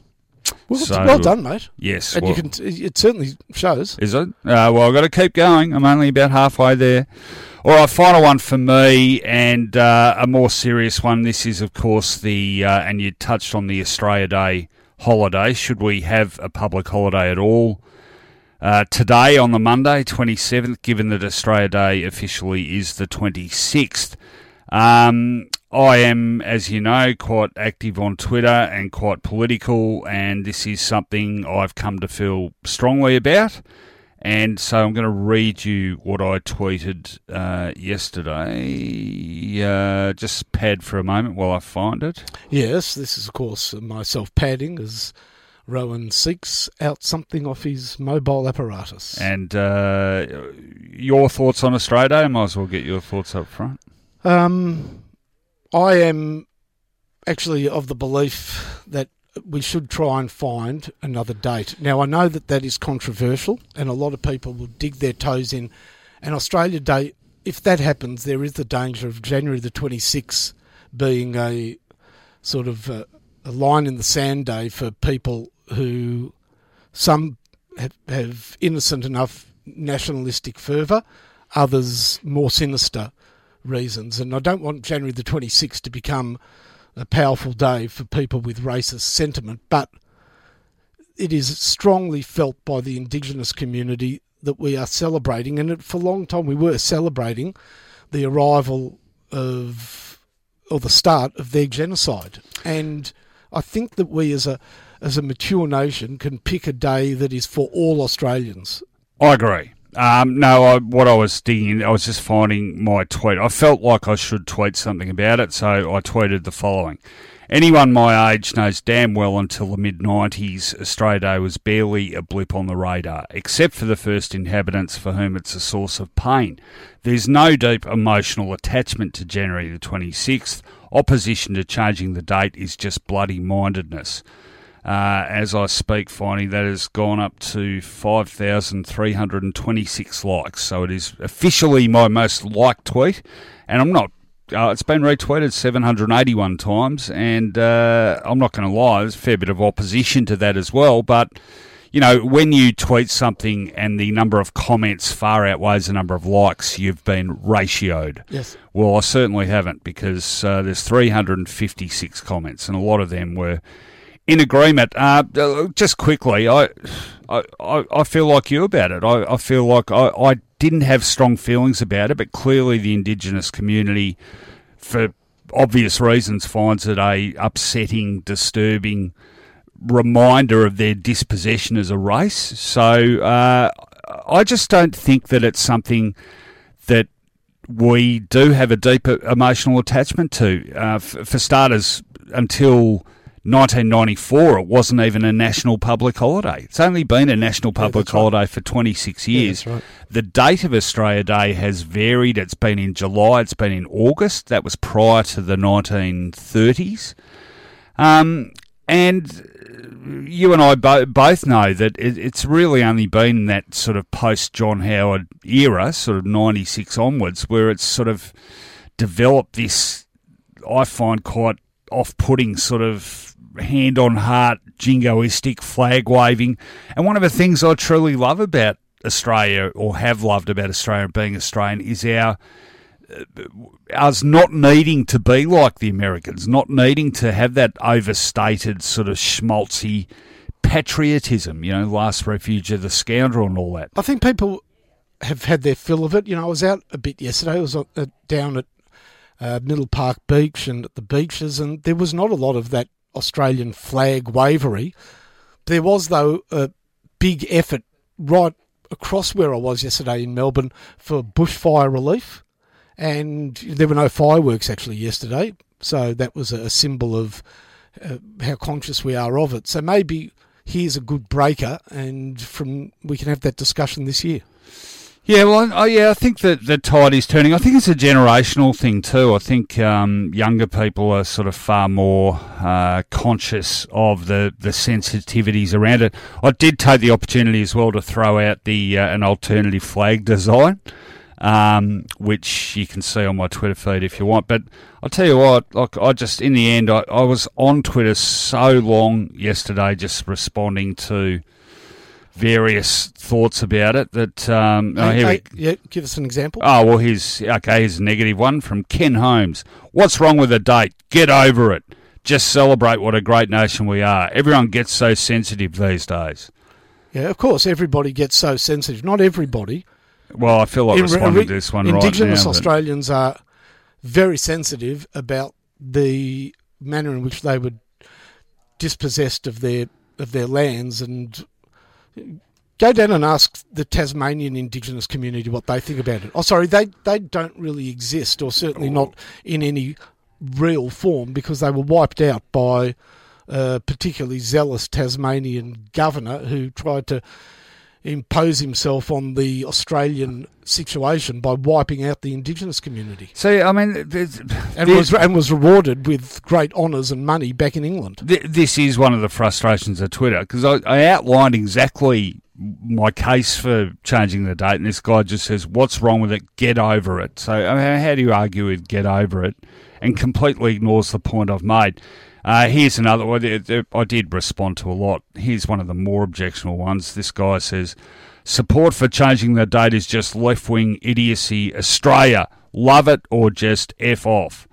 Well, So- well done, mate. Yes, And well- you can. It certainly shows. Is it? Uh, well, I've got to keep going. I'm only about halfway there. All right, final one for me, and uh, a more serious one. This is, of course, the uh, and you touched on the Australia Day holiday. Should we have a public holiday at all? Uh, today, on the Monday, 27th, given that Australia Day officially is the 26th. Um, I am, as you know, quite active on Twitter and quite political, and this is something I've come to feel strongly about. And so I'm going to read you what I tweeted uh, yesterday. Uh, just pad for a moment while I find it. Yes, this is of course myself padding as Rohan seeks out something off his mobile apparatus. And uh, your thoughts on Australia Day? I might as well get your thoughts up front. Um, I am actually of the belief that we should try and find another date. Now, I know that that is controversial, and a lot of people will dig their toes in. And Australia Day, if that happens, there is the danger of January the 26th being a sort of a, a line in the sand day for people who some have, have innocent enough nationalistic fervour, others more sinister reasons. And I don't want January the 26th to become a powerful day for people with racist sentiment, but it is strongly felt by the Indigenous community that we are celebrating, and for a long time we were celebrating the arrival of or the start of their genocide. And I think that we as a as a mature nation can pick a day that is for all Australians. I agree. Um, no, I, what I was digging, I was just finding my tweet. I felt like I should tweet something about it, so I tweeted the following. Anyone my age knows damn well until the mid 90s, Australia Day was barely a blip on the radar, except for the first inhabitants for whom it's a source of pain. There's no deep emotional attachment to January the 26th. Opposition to changing the date is just bloody mindedness. Uh, as I speak, finding that has gone up to 5,326 likes. So it is officially my most liked tweet. And I'm not, uh, it's been retweeted 781 times. And uh, I'm not going to lie, there's a fair bit of opposition to that as well. But, you know, when you tweet something and the number of comments far outweighs the number of likes, you've been ratioed. Yes. Well, I certainly haven't because uh, there's 356 comments, and a lot of them were in agreement. Uh, just quickly, I, I, I feel like you about it. I, I feel like I, I didn't have strong feelings about it, but clearly the Indigenous community, for obvious reasons, finds it a upsetting, disturbing reminder of their dispossession as a race. So uh, I just don't think that it's something that we do have a deep emotional attachment to. Uh, for starters, until 1994, it wasn't even a national public holiday. It's only been a national public right. holiday for 26 years. that's right. The date of Australia Day has varied. It's been in July, it's been in August. That was prior to the 1930s. Um, and you and I bo- both know that it, it's really only been that sort of post John Howard era, sort of 96 onwards, where it's sort of developed this, I find quite off putting sort of hand on heart, jingoistic flag waving. And one of the things I truly love about Australia, or have loved about Australia being Australian, is our us not needing to be like the Americans, not needing to have that overstated sort of schmaltzy patriotism, you know, last refuge of the scoundrel and all that. I think people have had their fill of it. You know, I was out a bit yesterday. I was uh, down at uh, Middle Park Beach and at the beaches, and there was not a lot of that Australian flag wavery. There was, though, a big effort right across where I was yesterday in Melbourne for bushfire relief, and there were no fireworks actually yesterday, so that was a symbol of uh, how conscious we are of it. So maybe here's a good breaker, and from we can have that discussion this year. Yeah, well, oh, yeah, I think that the tide is turning. I think it's a generational thing too. I think um, younger people are sort of far more uh, conscious of the, the sensitivities around it. I did take the opportunity as well to throw out the uh, an alternative flag design, um, which you can see on my Twitter feed if you want. But I'll tell you what, like I just in the end, I, I was on Twitter so long yesterday, just responding to various thoughts about it. That um, oh, Hey, we- yeah, give us an example. Oh well, here's okay. Here's a negative one from Ken Holmes. What's wrong with the date? Get over it. Just celebrate what a great nation we are. Everyone gets so sensitive these days. Yeah, of course, everybody gets so sensitive. Not everybody. Well, I feel like In- responding to this one Indigenous right now. but- Australians are very sensitive about the manner in which they were dispossessed of their of their lands and go down and ask the Tasmanian Indigenous community what they think about it. Oh, sorry, they they don't really exist, or certainly not oh. in any real form, because they were wiped out by a particularly zealous Tasmanian governor who tried to impose himself on the Australian situation by wiping out the Indigenous community, So I mean, and was and was rewarded with great honours and money back in England. th- this is one of the frustrations of Twitter because I, I outlined exactly my case for changing the date, and this guy just says, "What's wrong with it? Get over it." So, I mean, how do you argue with "get over it" and completely ignores the point I've made? Uh, here's another one. I did respond to a lot. Here's one of the more objectionable ones. This guy says, "Support for changing the date is just left-wing idiocy. Australia, love it or just f off."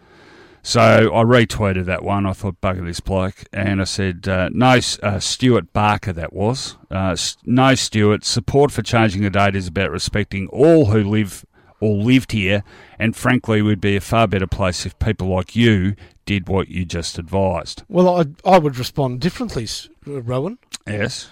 So I retweeted that one. I thought, bugger this bloke. And I said, uh, no, uh, Stuart Barker, that was. Uh, no, Stuart. Support for changing the date is about respecting all who live or lived here. And frankly, we'd be a far better place if people like you did what you just advised. Well, I I would respond differently, uh, Rohan. Yes.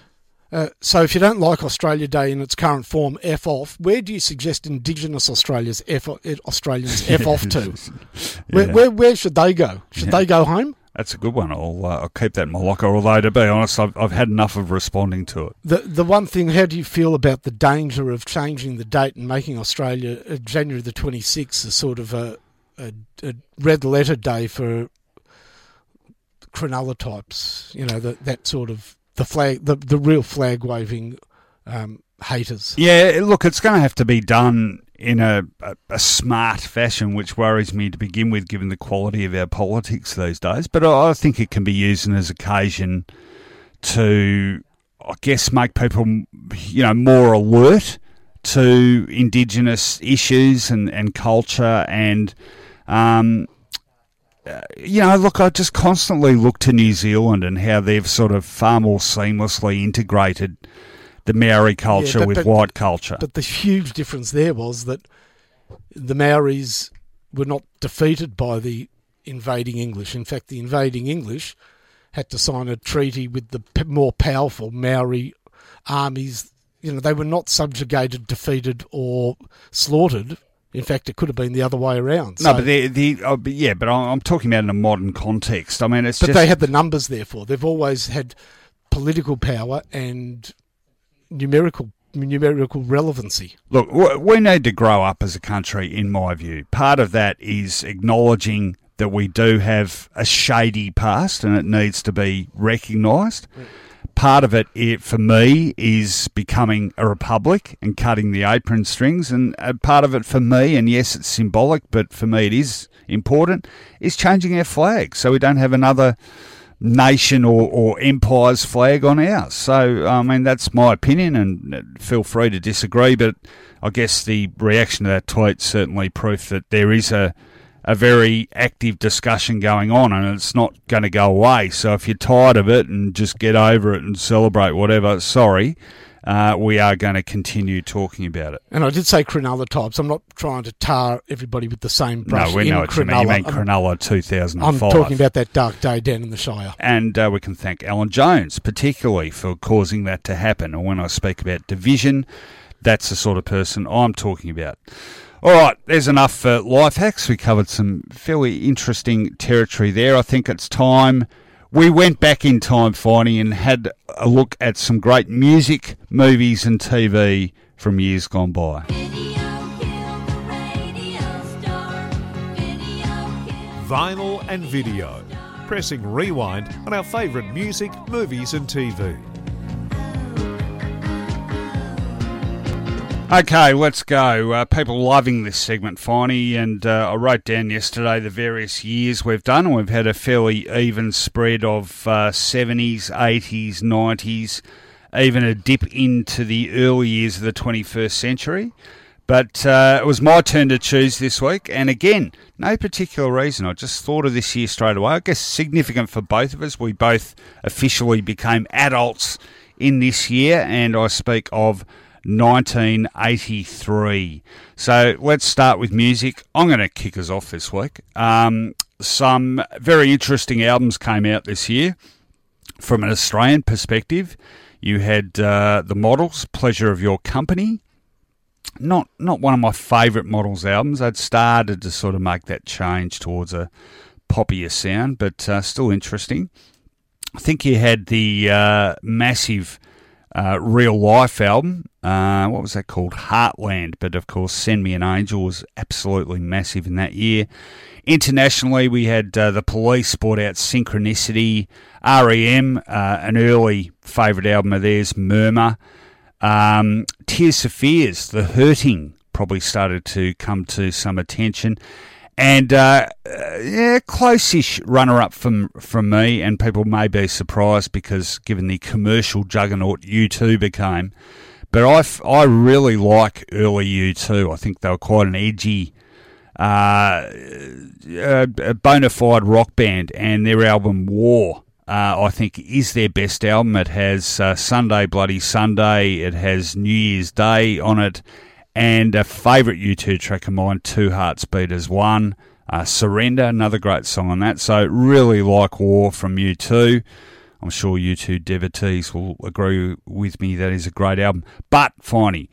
Uh, so, if you don't like Australia Day in its current form, f off. Where do you suggest Indigenous Australia's f uh, Australians f off to? Where, Yeah. where where should they go? Should they go home? That's a good one. I'll, uh, I'll keep that in my locker. Although, to be honest, I've, I've had enough of responding to it. The the one thing, how do you feel about the danger of changing the date and making Australia uh, January the twenty sixth a sort of a, a, a red letter day for Cronulla types? You know, the, that sort of the flag, the the real flag waving um, haters. Yeah, look, it's going to have to be done in a, a, a smart fashion, which worries me to begin with, given the quality of our politics these days. But I, I think it can be used as occasion to, I guess, make people, you know, more alert to Indigenous issues and, and culture and. Um, uh, you know, look, I just constantly look to New Zealand and how they've sort of far more seamlessly integrated the Maori culture but- with but- white culture. But the huge difference there was that the Maoris were not defeated by the invading English. In fact, the invading English had to sign a treaty with the more powerful Maori armies. You know, they were not subjugated, defeated, or slaughtered. In fact, it could have been the other way around. no, So- but the the oh, but yeah, but I'm I'm talking about in a modern context. I mean, it's but just they had the numbers. Therefore, they've always had political power and numerical numerical relevancy. Look, we need to grow up as a country, in my view. Part of that is acknowledging that we do have a shady past and it needs to be recognised. Mm. Part of it, it, for me, is becoming a republic and cutting the apron strings. And uh, part of it for me, and yes, it's symbolic, but for me it is important, is changing our flag so we don't have another nation or, or empire's flag on ours. So, I mean, that's my opinion, and uh, feel free to disagree. But I guess the reaction to that tweet certainly proof that there is a a very active discussion going on, and it's not going to go away. So, if you're tired of it and just get over it and celebrate whatever, sorry. Uh, we are going to continue talking about it. And I did say Cronulla types. I'm not trying to tar everybody with the same brush. no, we in know what you mean. You Cronulla. mean Cronulla 2005. I'm talking about that dark day down in the Shire. And uh, we can thank Alan Jones, particularly, for causing that to happen. And when I speak about division, that's the sort of person I'm talking about. All right, there's enough for life hacks. We covered some fairly interesting territory there. I think it's time we went back in time, Finey, and had a look at some great music, movies, and TV from years gone by. Vinyl and video. Pressing rewind on our favourite music, movies, and TV. Okay, let's go. Uh, people loving this segment, Finey, and uh, I wrote down yesterday the various years we've done, and we've had a fairly even spread of uh, 70s, 80s, 90s, even a dip into the early years of the 21st century. But uh, it was my turn to choose this week, and again, no particular reason. I just thought of this year straight away. I guess significant for both of us. We both officially became adults in this year, and I speak of 1983. So let's start with music. I'm going to kick us off this week. Um, some very interesting albums came out this year from an Australian perspective. You had uh, the Models, Pleasure of Your Company. Not not one of my favourite Models albums. I'd started to sort of make that change towards a poppier sound, but uh, still interesting. I think you had the uh, massive uh, real life album. Uh, what was that called? Heartland. But of course, Send Me an Angel was absolutely massive in that year. Internationally, we had uh, the Police brought out Synchronicity, REM, uh, an early favourite album of theirs, Murmur. Um, Tears for Fears, The Hurting, probably started to come to some attention and uh, uh, yeah, close-ish runner-up from from me. And people may be surprised because given the commercial juggernaut U2 became, but I, I really like early U2. I think they were quite an edgy, uh, a bona fide rock band, and their album War. Uh, I think is their best album. It has uh, Sunday Bloody Sunday. It has New Year's Day on it and a favourite U2 track of mine, Two Hearts Beat as One. Uh, Surrender, another great song on that. So, really like War from U2. I'm sure U2 devotees will agree with me that is a great album. But, Finey,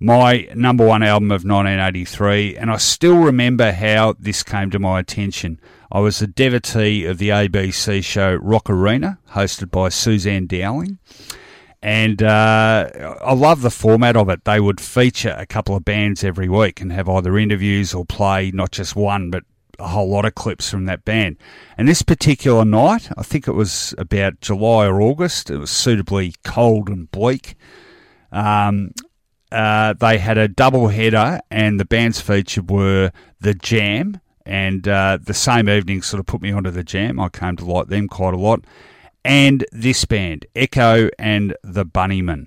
my number one album of 1983, and I still remember how this came to my attention. I was a devotee of the ABC show Rock Arena, hosted by Suzanne Dowling and uh, I love the format of it. They would feature a couple of bands every week and have either interviews or play not just one, but a whole lot of clips from that band. And this particular night, I think it was about July or August, it was suitably cold and bleak. Um, uh, they had a double header, and the bands featured were The Jam. And uh, the same evening sort of put me onto The Jam. I came to like them quite a lot and this band, Echo and the Bunnymen.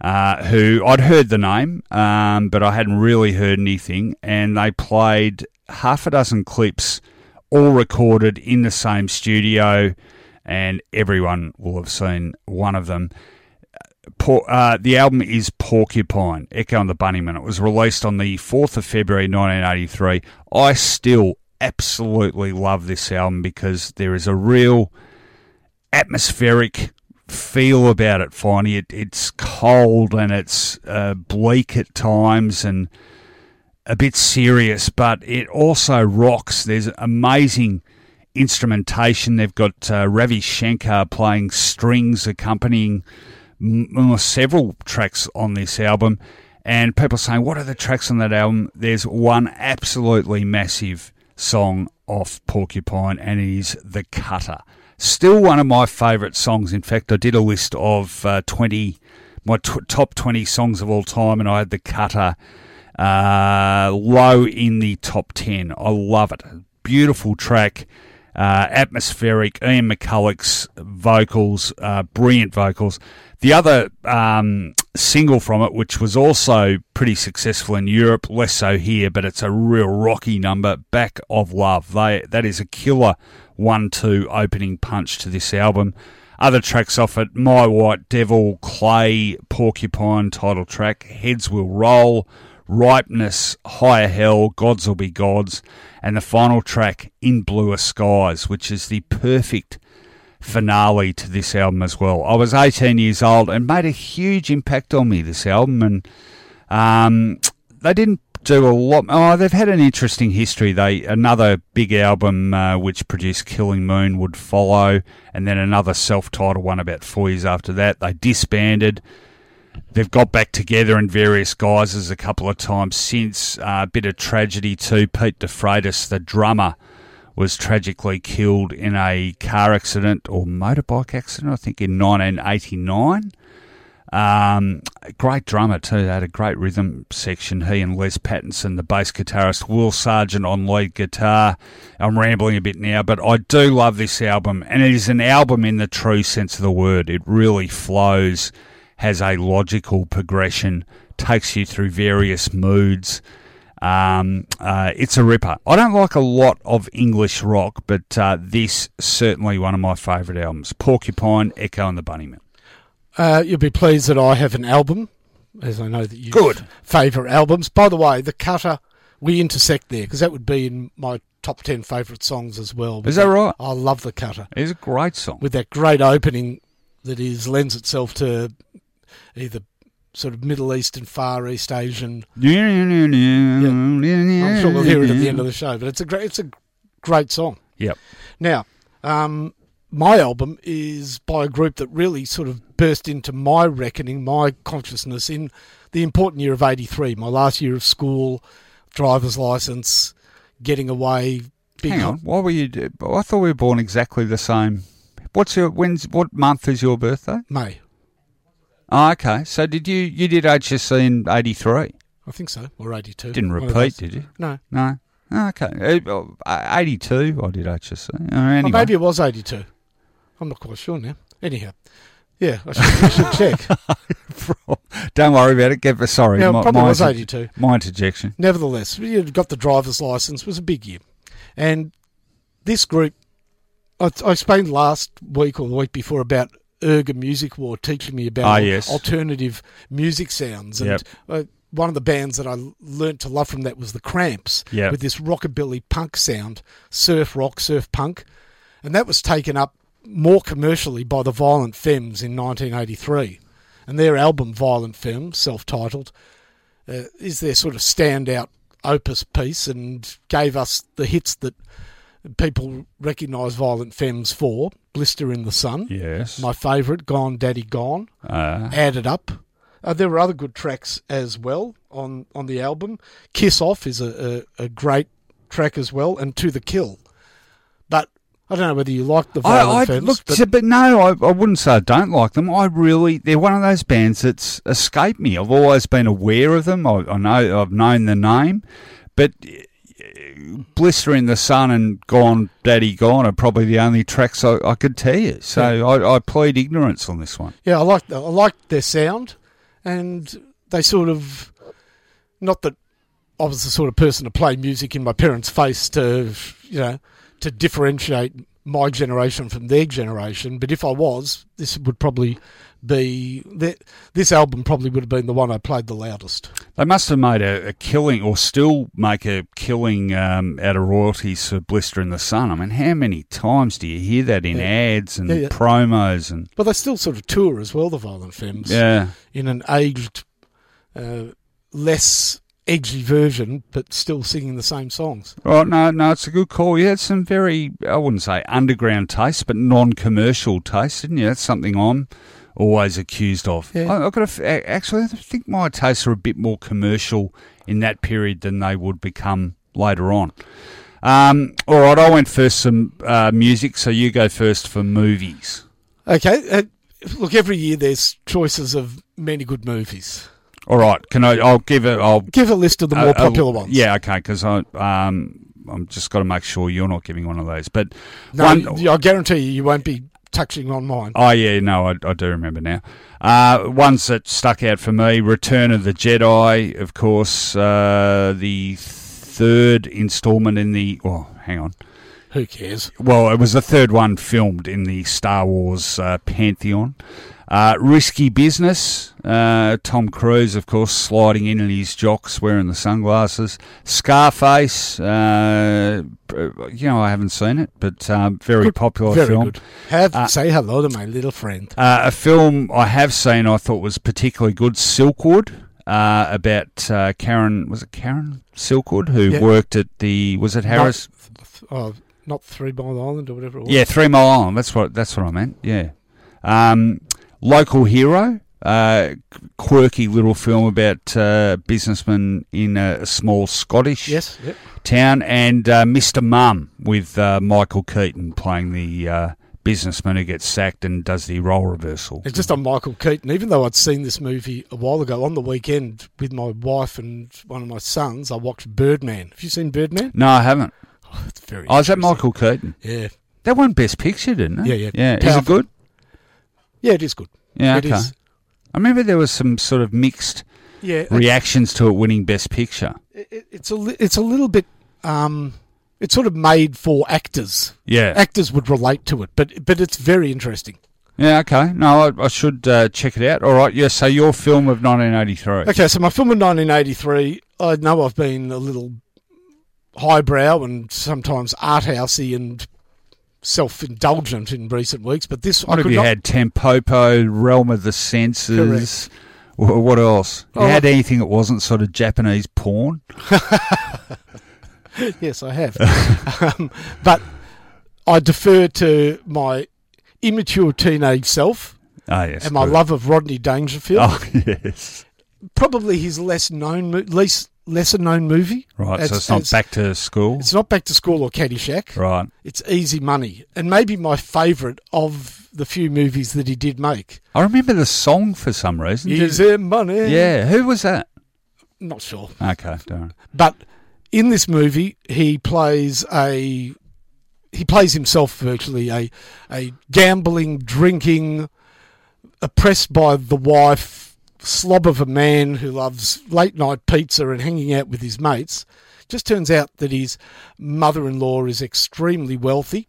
Uh, who I'd heard the name, um, but I hadn't really heard anything, and they played half a dozen clips, all recorded in the same studio, and everyone will have seen one of them. Uh, the album is Porcupine, Echo and the Bunnymen. It was released on the 4th of February 1983. I still absolutely love this album because there is a real atmospheric feel about it, Finey. It, it's cold and it's uh, bleak at times and a bit serious, but it also rocks. There's amazing instrumentation. They've got uh, Ravi Shankar playing strings accompanying m- several tracks on this album. And people saying, what are the tracks on that album? There's one absolutely massive song off Porcupine, and it is The Cutter. Still one of my favourite songs. In fact, I did a list of uh, 20, my t- top 20 songs of all time, and I had the cutter uh, low in the top 10. I love it. Beautiful track. Uh, atmospheric. Ian McCulloch's vocals, uh, brilliant vocals. The other um, single from it, which was also pretty successful in Europe, less so here, but it's a real rocky number. Back of Love. They that is a killer one-two opening punch to this album. Other tracks off it: My White Devil, Clay, Porcupine title track, Heads Will Roll, Ripeness, Higher Hell, Gods Will Be Gods, and the final track, In Bluer Skies, which is the perfect finale to this album as well. I was 18 years old and made a huge impact on me, this album, and um, they didn't do a lot. Oh, they've had an interesting history. They another big album uh, which produced Killing Moon would follow, and then another self-titled one about four years after that. They disbanded. They've got back together in various guises a couple of times since. Uh, a bit of tragedy too. Pete de Freitas, the drummer, was tragically killed in a car accident or motorbike accident, I think, in 1989. Um, great drummer too. They had a great rhythm section. He and Les Pattinson, the bass guitarist, Will Sergeant on lead guitar. I'm rambling a bit now, but I do love this album, and it is an album in the true sense of the word. It really flows, has a logical progression, takes you through various moods. Um, uh, it's a ripper. I don't like a lot of English rock, but uh, this certainly one of my favourite albums. Porcupine, Echo, and the Bunnymen. Uh, you'll be pleased that I have an album, as I know that you Good. favour albums. By the way, the cutter we intersect there because that would be in my top ten favourite songs as well. Is that right? I love the cutter It's a great song. with that great opening that is lends itself to either sort of Middle Eastern, Far East Asian. I'm sure we'll hear it at the end of the show, but it's a great it's a great song. Yep. Now, um, my album is by a group that really sort of burst into my reckoning, my consciousness in the important year of 83, my last year of school, driver's license, getting away. Big Hang on. Why were you? I thought we were born exactly the same. What's your when's what month is your birthday? May. Oh, okay. So did you you did HSC in eighty three? I think so, or 82. Didn't repeat, did you? No. No. Oh, okay. Uh, eighty two. I did HSC. Uh, oh, anyway. Or maybe it was 82. I'm not quite sure now. Anyhow. Yeah, I should, I should check. Don't worry about it. Get sorry. Yeah, my, probably my was inter- 82. My interjection. Nevertheless, you got the driver's license. was a big year, and this group, I, I explained last week or the week before about Erga Music War teaching me about Ah, yes. alternative music sounds, and Yep. uh, one of the bands that I learnt to love from that was the Cramps, Yep. with this rockabilly punk sound, surf rock, surf punk, and that was taken up more commercially by the Violent Femmes in 1983, and their album Violent Femmes, self-titled uh, is their sort of standout opus piece and gave us the hits that people recognise Violent Femmes for. Blister in the Sun, Yes. my favourite, Gone Daddy Gone, uh, Added Up. Uh, there were other good tracks as well on, on the album. Kiss Off is a, a, a great track as well, and To the Kill. I don't know whether you like the Violent I, I Femmes. look, but but no, I, I wouldn't say I don't like them. I really, they're one of those bands that's escaped me. I've always been aware of them. I, I know, I've known the name, but uh, Blister in the Sun and Gone Daddy Gone are probably the only tracks I, I could tell you. So I, I plead ignorance on this one. Yeah, I like I like their sound, and they sort of not that I was the sort of person to play music in my parents' face to you know to differentiate my generation from their generation. But if I was, this would probably be this album probably would have been the one I played the loudest. They must have made a, a killing, or still make a killing um, out of royalties for Blister in the Sun. I mean, how many times do you hear that in Yeah. ads and Yeah, yeah. promos and But they still sort of tour as well, the Violent Femmes, yeah? in an aged, uh, less edgy version, but still singing the same songs. Right, no, no, it's a good call. You had some very, I wouldn't say underground taste, but non-commercial taste, didn't you? That's something I'm always accused of. Yeah. I, I've got to, actually, I think my tastes are a bit more commercial in that period than they would become later on. Um, all right, I went first some uh, music, so you go first for movies. Okay, uh, look, every year there's choices of many good movies. All right, can I? I'll give it. I'll Give a list of the more popular ones. Yeah, okay, because I um I'm just got to make sure you're not giving one of those. But no, one, I guarantee you, you won't be touching on mine. oh yeah, no, I, I do remember now. Uh, ones that stuck out for me: Return of the Jedi, of course. Uh, the third instalment in the. Oh, hang on. Who cares? Well, it was the third one filmed in the Star Wars uh, pantheon. Uh, risky business. Uh, Tom Cruise, of course, sliding in in his jocks, wearing the sunglasses. Scarface. Uh, you know, I haven't seen it, but um, very Good. popular Very film. good. Have Uh, say hello to my little friend. Uh, a film I have seen I thought was particularly good, Silkwood. uh, about uh, Karen. Was it Karen Silkwood who Yeah. worked at the? Was it Harris? Oh, not Three Mile Island or whatever it was. Yeah, Three Mile Island. That's what. That's what I meant. Yeah. Um, local hero. Uh, quirky little film about uh, businessman in a, small Scottish Yes. Yep. town, and uh, Mr. Mum with uh, Michael Keaton playing the uh, businessman who gets sacked and does the role reversal. It's just on Michael Keaton. Even though I'd seen this movie a while ago on the weekend with my wife and one of my sons, I watched Birdman. Have you seen Birdman? No, I haven't. Oh, it's very. Oh, is that. Michael Keaton? Yeah. That won Best Picture, didn't it? Yeah, yeah. Yeah, is it good? Yeah, it is good. Yeah, It okay. is. I remember there was some sort of mixed Yeah. reactions to it winning Best Picture. it, it- it's a li- it's a little bit. Um, it's sort of made for actors. Yeah. Actors would relate to it, but but it's very interesting. Yeah, okay. No, I, I should uh, check it out. All right, yeah, so your film of 1983. Okay, so my film of 1983. I know I've been a little highbrow and sometimes art housey and self indulgent in recent weeks, but this What I have could you not, had? Tampopo, Realm of the Senses. Wh- What else? You Oh, had anything that wasn't sort of Japanese porn? Yes, I have. um, but I defer to my immature teenage self Oh, yes. and my good. love of Rodney Dangerfield. Oh, yes. Probably his less known, least lesser known movie. Right, so It's- not it's- back to school. It's not Back to School or Caddyshack. Right. It's Easy Money, and maybe my favourite of the few movies that he did make. I remember the song for some reason. Easy Money. Yeah, who was that? Not sure. Okay, don't. But in this movie, he plays a he plays himself virtually a a gambling, drinking, oppressed by the wife, slob of a man who loves late night pizza and hanging out with his mates. Just turns out that his mother-in-law is extremely wealthy,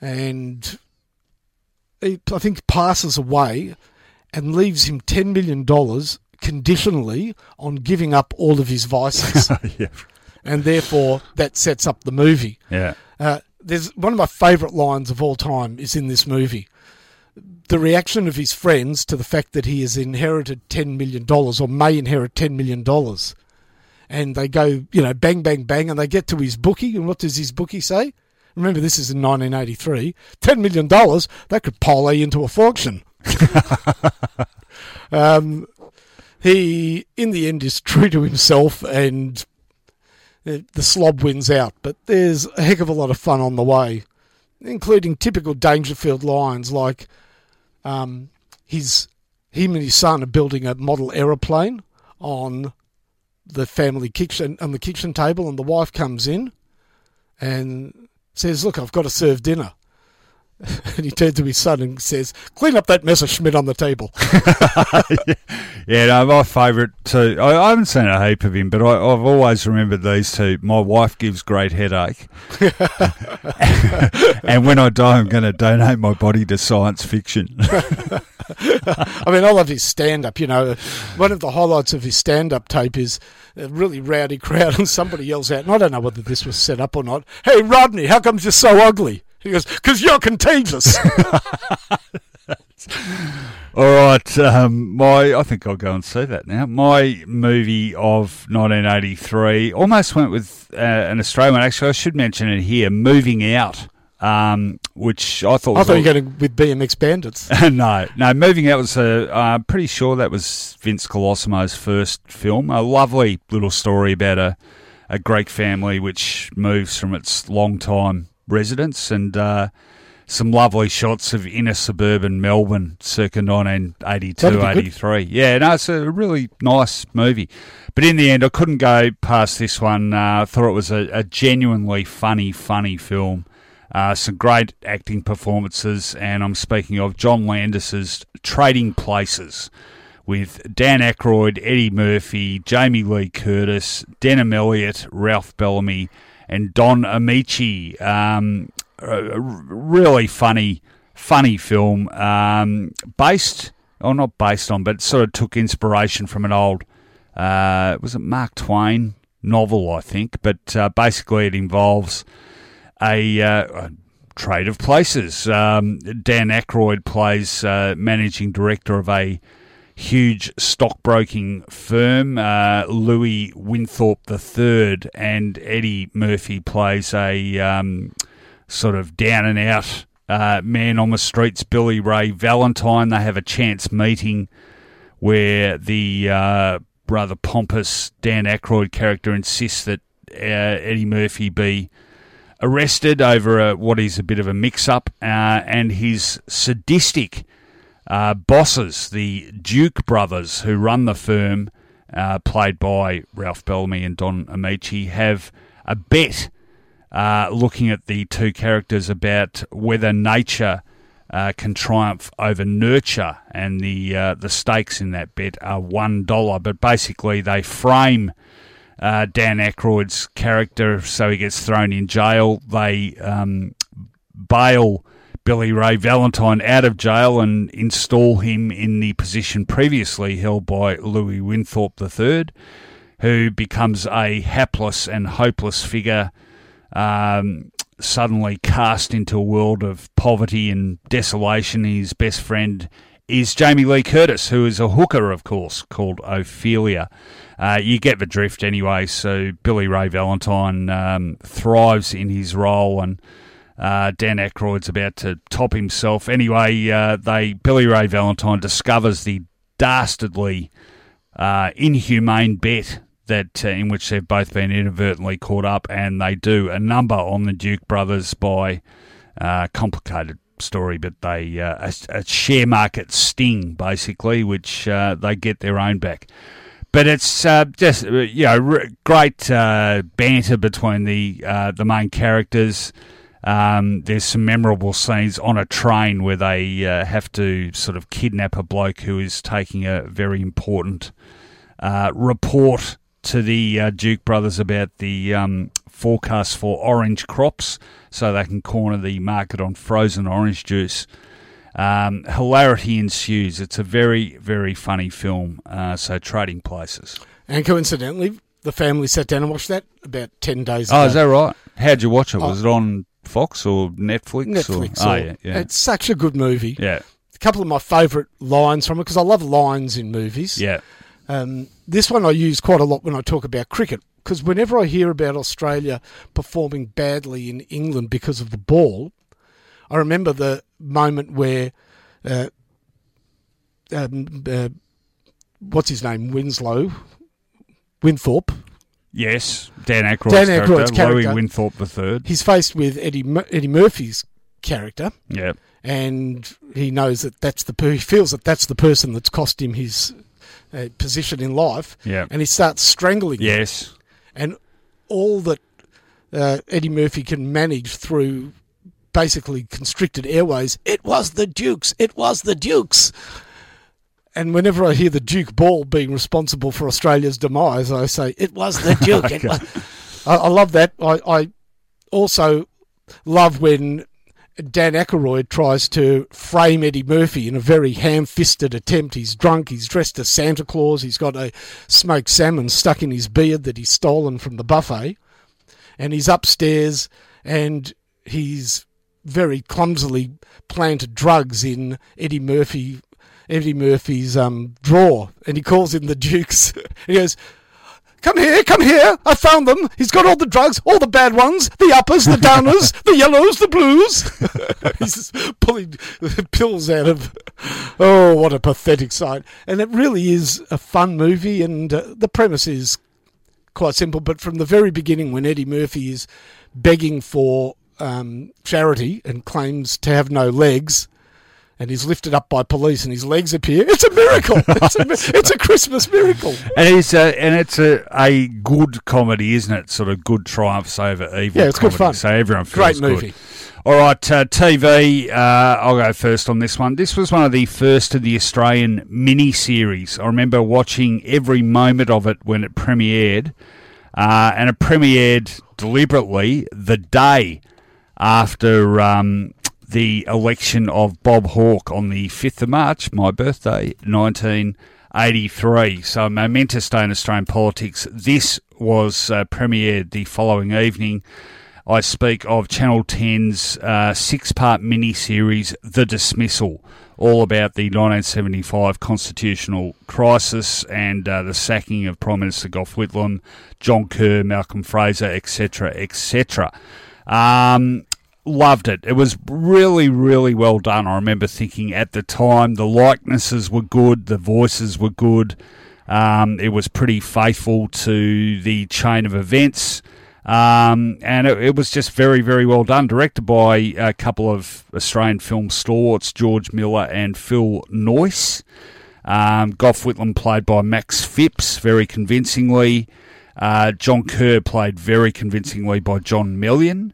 and he, I think passes away and leaves him ten million dollars conditionally on giving up all of his vices yeah. and therefore that sets up the movie. Yeah. Uh, there's one of my favourite lines of all time is in this movie. The reaction of his friends to the fact that he has inherited ten million dollars or may inherit ten million dollars, and they go, you know, bang, bang, bang, and they get to his bookie, and what does his bookie say? Remember, this is in 1983. Ten million dollars that could parlay into a fortune. um, he, in the end, is true to himself and uh, the slob wins out. But there's a heck of a lot of fun on the way, including typical Dangerfield lines like um, his him and his son are building a model aeroplane on the family kitchen on the kitchen table, and the wife comes in and says, "Look, I've got to serve dinner." And he turns to his son and says, "Clean up that mess of Schmidt on the table." Yeah, no, my favourite too. I, I haven't seen a heap of him, but I, I've always remembered these two. My wife gives great headache, and when I die, I'm going to donate my body to science fiction. I mean, I love his stand up. You know, one of the highlights of his stand up tape is a really rowdy crowd, and somebody yells out, and I don't know whether this was set up or not, Hey, Rodney, how comes you're so ugly? He goes, Because you're contagious. All right, um, my I think I'll go and see that now. My movie of 1983 almost went with uh, an Australian. Actually, I should mention it here. Moving Out, um, which I thought I was thought you were going with BMX Bandits. no, no. Moving Out was a. Uh, pretty sure that was Vince Colosimo's first film. A lovely little story about a a Greek family which moves from its long time residence and. Uh, some lovely shots of inner suburban Melbourne circa 1982, That'd be good. 83. Yeah, no, it's a really nice movie. But in the end, I couldn't go past this one. Uh, I thought it was a, a genuinely funny, funny film. Uh, some great acting performances, and I'm speaking of John Landis's Trading Places with Dan Aykroyd, Eddie Murphy, Jamie Lee Curtis, Denholm Elliott, Ralph Bellamy, and Don Ameche. Um, really funny, funny film, um, based, or not based on, but sort of took inspiration from an old, uh, was it Mark Twain novel, I think, but uh, basically it involves a, uh, a trade of places. Um, Dan Aykroyd plays uh, managing director of a huge stockbroking firm, uh, Louis Winthorpe III, and Eddie Murphy plays a um, sort of down and out uh, man on the streets, Billy Ray Valentine. They have a chance meeting where the uh, rather pompous Dan Aykroyd character insists that uh, Eddie Murphy be arrested over a, what is a bit of a mix up, uh, and his sadistic uh, bosses, the Duke brothers who run the firm, uh, played by Ralph Bellamy and Don Ameche, have a bet uh, looking at the two characters about whether nature. Uh, can triumph over nurture, and the uh, the stakes in that bet are one dollar. But basically, they frame uh, Dan Aykroyd's character, so he gets thrown in jail. They um, bail Billy Ray Valentine out of jail and install him in the position previously held by Louis Winthorpe III, who becomes a hapless and hopeless figure. Um, suddenly cast into a world of poverty and desolation. His best friend is Jamie Lee Curtis, who is a hooker, of course, called Ophelia. Uh, you get the drift anyway. So Billy Ray Valentine um, thrives in his role, and uh, Dan Aykroyd's about to top himself. Anyway, uh, they Billy Ray Valentine discovers the dastardly, uh, inhumane bet that uh, in which they've both been inadvertently caught up, and they do a number on the Duke brothers by uh, complicated story, but they uh, a, a, share market sting basically, which uh, they get their own back. But it's uh, just you know great uh, banter between the the main characters. Um, there's some memorable scenes on a train where they have to sort of kidnap a bloke who is taking a very important report to the uh, Duke brothers about the um, forecast for orange crops so they can corner the market on frozen orange juice. Um, hilarity ensues. It's a very, very funny film. Uh, so, Trading Places. And coincidentally, the family sat down and watched that about 10 days oh, ago. Oh, is that right? How'd you watch it? Was oh, it on Fox or Netflix? Netflix. Or? Or, oh, yeah, yeah. It's such a good movie. Yeah. A couple of my favourite lines from it because I love lines in movies. Yeah. Um, this one I use quite a lot when I talk about cricket because whenever I hear about Australia performing badly in England because of the ball, I remember the moment where, uh, um, uh, what's his name, Winslow, Winthorpe. Yes, Dan Aykroyd's, Dan Aykroyd's character, character, Louis Winthorpe the third. He's faced with Eddie Eddie Murphy's character. Yeah, and he knows that that's the he feels that that's the person that's cost him his uh, position in life. Yeah. And he starts strangling. Him. Yes. Them. And all that uh, Eddie Murphy can manage through basically constricted airways. It was the Dukes. It was the Dukes. And whenever I hear the Duke Ball being responsible for Australia's demise, I say it was the Duke. okay. was. I, I, love that. I, I also love when Dan Aykroyd tries to frame Eddie Murphy in a very ham-fisted attempt. He's drunk. He's dressed as Santa Claus. He's got a smoked salmon stuck in his beard that he's stolen from the buffet, and he's upstairs and he's very clumsily planted drugs in Eddie Murphy. Eddie Murphy's um, drawer, and he calls in the Dukes. he goes, Come here, come here. I found them. He's got all the drugs, all the bad ones, the uppers, the downers, the yellows, the blues. He's pulling pills out of. Oh, what a pathetic sight. And it really is a fun movie, and uh, the premise is quite simple. But from the very beginning, when Eddie Murphy is begging for um, charity and claims to have no legs, and he's lifted up by police and his legs appear. It's a miracle. It's a, it's a Christmas miracle. And it's a and it's a, a good comedy, isn't it? Sort of good triumphs over evil. Yeah, it's comedy, good fun. So everyone feels great movie. Good. All right, uh, TV. Uh, I'll go first on this one. This was one of the first of the Australian mini series. I remember watching every moment of it when it premiered, uh, and it premiered deliberately the day after um, the election of Bob Hawke on the 5th of March, my birthday, 1983. So, momentous day in Australian politics. This was uh, premiered the following evening. I speak of Channel 10's uh, six part mini series, The Dismissal, all about the 1975 constitutional crisis and uh, the sacking of Prime Minister Gough Whitlam, John Kerr, Malcolm Fraser, etc., etc. Um, loved it. It was really, really well done. I remember thinking at the time the likenesses were good, the voices were good. Um, it was pretty faithful to the chain of events. Um, and it, it, was just very, very well done. Directed by a couple of Australian film stalwarts, George Miller and Phil Noyce. Um, Gough Whitlam played by Max Phipps very convincingly. Uh, John Kerr played very convincingly by John Meillon.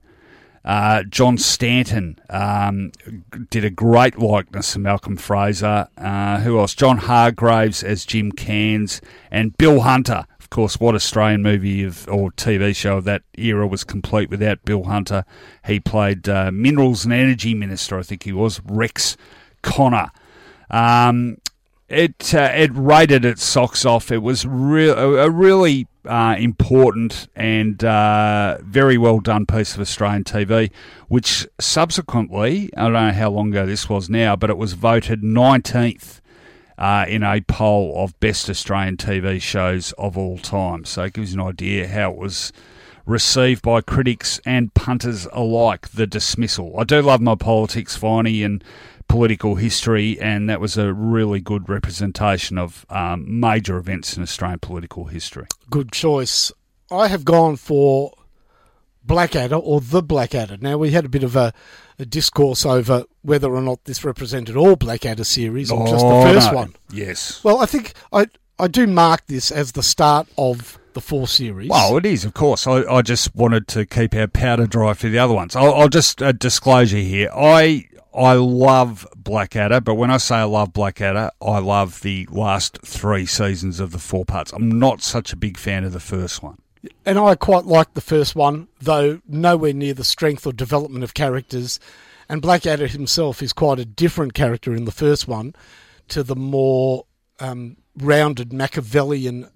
Uh, John Stanton um, did a great likeness of Malcolm Fraser. Uh, who else? John Hargreaves as Jim Cairns and Bill Hunter. Of course, what Australian movie of or TV show of that era was complete without Bill Hunter? He played uh, Minerals and Energy Minister, I think he was Rex Connor. Um, it uh, it rated its socks off. It was real a really uh, important and uh, very well done piece of Australian TV, which subsequently I don't know how long ago this was now, but it was voted nineteenth. Uh, in a poll of best Australian TV shows of all time. So it gives you an idea how it was received by critics and punters alike, the dismissal. I do love my politics, Finey, and political history, and that was a really good representation of um, major events in Australian political history. Good choice. I have gone for Blackadder or the Blackadder. Now, we had a bit of a, a discourse over whether or not this represented all Blackadder series or oh, just the oh, first no. one. Yes. Well, I think I, I do mark this as the start of the four series. Well, it is, of course. I, I just wanted to keep our powder dry for the other ones. I'll, I'll just a disclosure here. I I love Blackadder, but when I say I love Blackadder, I love the last three seasons of the four parts. I'm not such a big fan of the first one. And I quite like the first one, though nowhere near the strength or development of characters. And Blackadder himself is quite a different character in the first one to the more um, rounded Machiavellian